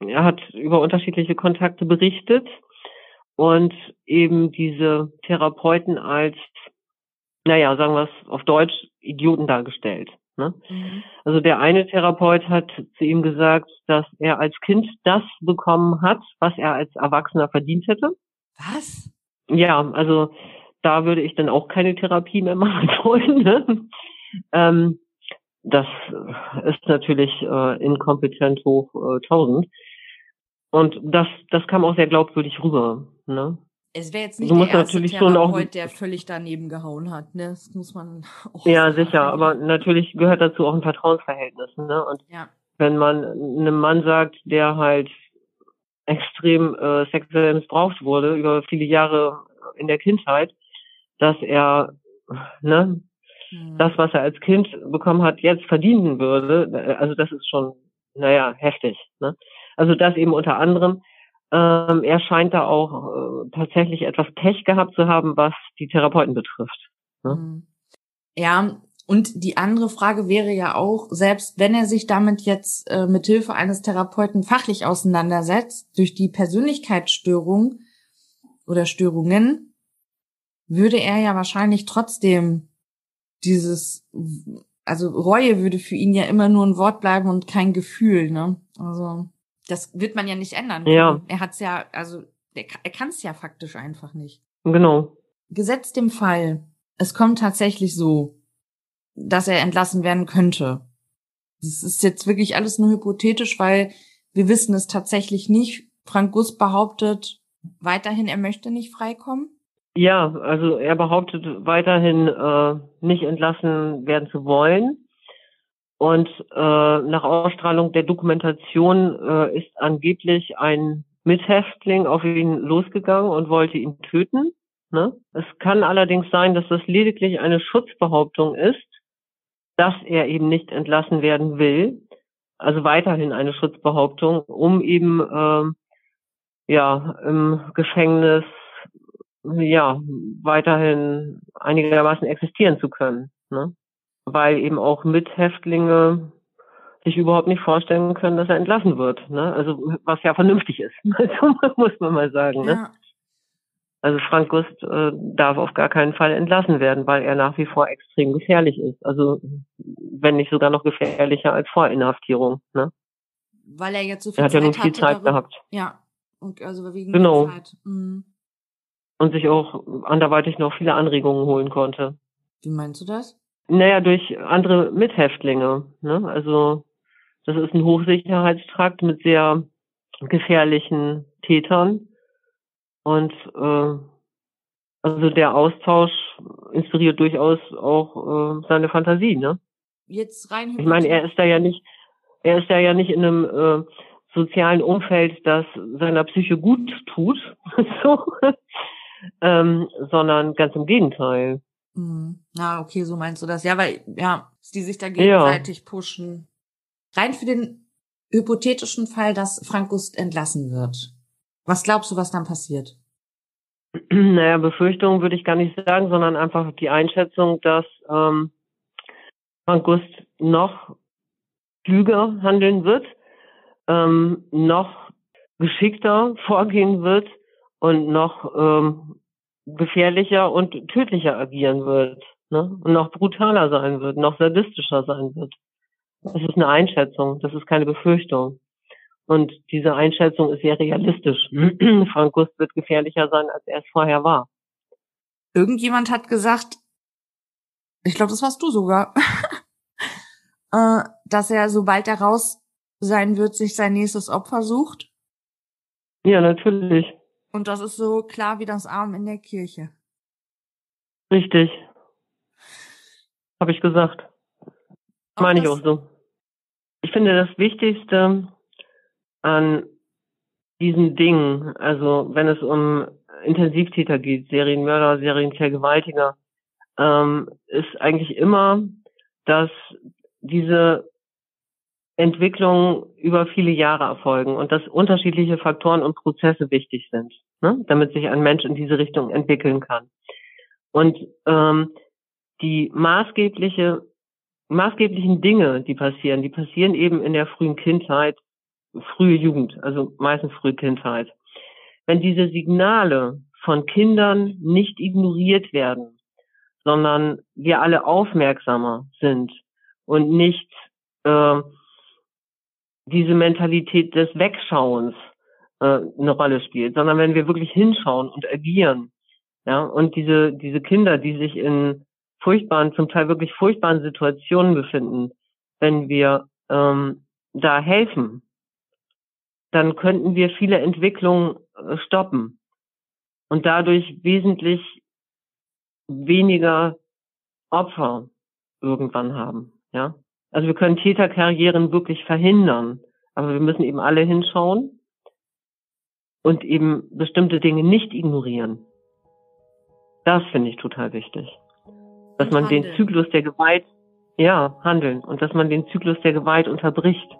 er hat über unterschiedliche Kontakte berichtet und eben diese Therapeuten als, naja, sagen wir es auf Deutsch, Idioten dargestellt. Ne? Mhm. Also der eine Therapeut hat zu ihm gesagt, dass er als Kind das bekommen hat, was er als Erwachsener verdient hätte. Was? Ja, also da würde ich dann auch keine Therapie mehr machen wollen. Ne? Ähm, das ist natürlich äh, inkompetent hoch äh, 1000. Und das, das kam auch sehr glaubwürdig rüber. Ne? Es wäre jetzt nicht du der erste natürlich Therapeut, der völlig daneben gehauen hat. Ne? Das muss man auch Ja, sagen. sicher. Aber natürlich gehört dazu auch ein Vertrauensverhältnis. Ne? Und ja. wenn man einem Mann sagt, der halt extrem äh, sexuell missbraucht wurde über viele Jahre in der Kindheit, dass er ne, mhm. das, was er als Kind bekommen hat, jetzt verdienen würde, also das ist schon, naja, heftig. Ne? Also das eben unter anderem. Ähm, er scheint da auch äh, tatsächlich etwas Pech gehabt zu haben, was die Therapeuten betrifft. Ne? Mhm. Ja, und die andere Frage wäre ja auch, selbst wenn er sich damit jetzt äh, mit Hilfe eines Therapeuten fachlich auseinandersetzt, durch die Persönlichkeitsstörung oder Störungen, würde er ja wahrscheinlich trotzdem dieses, also Reue würde für ihn ja immer nur ein Wort bleiben und kein Gefühl, ne? Also das wird man ja nicht ändern. Können. Ja. Er hat's ja, also er, er kann es ja faktisch einfach nicht. Genau. Gesetzt dem Fall, es kommt tatsächlich so, dass er entlassen werden könnte. Das ist jetzt wirklich alles nur hypothetisch, weil wir wissen es tatsächlich nicht. Frank Guss behauptet weiterhin, er möchte nicht freikommen. Ja, also er behauptet weiterhin äh, nicht entlassen werden zu wollen. Und äh, nach Ausstrahlung der Dokumentation äh, ist angeblich ein Mithäftling auf ihn losgegangen und wollte ihn töten. Ne? Es kann allerdings sein, dass das lediglich eine Schutzbehauptung ist, dass er eben nicht entlassen werden will. Also weiterhin eine Schutzbehauptung, um eben äh, ja im Gefängnis ja weiterhin einigermaßen existieren zu können. Ne? Weil eben auch Mithäftlinge sich überhaupt nicht vorstellen können, dass er entlassen wird. Ne? Also was ja vernünftig ist, also, muss man mal sagen. Ne? Ja. Also Frank Gust äh, darf auf gar keinen Fall entlassen werden, weil er nach wie vor extrem gefährlich ist. Also wenn nicht sogar noch gefährlicher als vor Inhaftierung. Ne? Weil er jetzt so viel er hat Zeit ja nur viel Zeit darüber, gehabt. Ja, und also wegen genau. Zeit. Mhm. Und sich auch anderweitig noch viele Anregungen holen konnte. Wie meinst du das? Naja, durch andere Mithäftlinge. Ne? Also das ist ein Hochsicherheitstrakt mit sehr gefährlichen Tätern. Und äh, also der Austausch inspiriert durchaus auch äh, seine Fantasie, ne? jetzt rein. Ich meine, er ist da ja nicht, er ist da ja nicht in einem äh, sozialen Umfeld, das seiner Psyche gut tut, so, ähm, sondern ganz im Gegenteil. Mhm. Na, okay, so meinst du das. Ja, weil, ja, die sich da gegenseitig ja. pushen. Rein für den hypothetischen Fall, dass Frank Gust entlassen wird. Was glaubst du, was dann passiert? Naja, Befürchtungen würde ich gar nicht sagen, sondern einfach die Einschätzung, dass ähm, Frank Gust noch klüger handeln wird, ähm, noch geschickter vorgehen wird und noch ähm, gefährlicher und tödlicher agieren wird. Ne? Und noch brutaler sein wird, noch sadistischer sein wird. Das ist eine Einschätzung, das ist keine Befürchtung. Und diese Einschätzung ist sehr realistisch. Frank Gust wird gefährlicher sein, als er es vorher war. Irgendjemand hat gesagt, ich glaube, das warst du sogar, äh, dass er, sobald er raus sein wird, sich sein nächstes Opfer sucht. Ja, natürlich. Und das ist so klar wie das Arm in der Kirche. Richtig. Habe ich gesagt. Meine ich auch so. Ich finde das Wichtigste an diesen Dingen, also wenn es um Intensivtäter geht, Serienmörder, Serienvergewaltiger, ähm, ist eigentlich immer, dass diese Entwicklungen über viele Jahre erfolgen und dass unterschiedliche Faktoren und Prozesse wichtig sind, ne? damit sich ein Mensch in diese Richtung entwickeln kann. Und ähm, die maßgebliche, maßgeblichen Dinge, die passieren, die passieren eben in der frühen Kindheit, frühe Jugend, also meistens frühe Kindheit. Wenn diese Signale von Kindern nicht ignoriert werden, sondern wir alle aufmerksamer sind und nicht äh, diese Mentalität des Wegschauens äh, eine Rolle spielt, sondern wenn wir wirklich hinschauen und agieren, ja, und diese, diese Kinder, die sich in furchtbaren, zum Teil wirklich furchtbaren Situationen befinden, wenn wir ähm, da helfen, dann könnten wir viele Entwicklungen äh, stoppen und dadurch wesentlich weniger Opfer irgendwann haben, ja. Also wir können Täterkarrieren wirklich verhindern, aber wir müssen eben alle hinschauen und eben bestimmte Dinge nicht ignorieren. Das finde ich total wichtig. Dass man den Zyklus der Gewalt, ja, handeln und dass man den Zyklus der Gewalt unterbricht.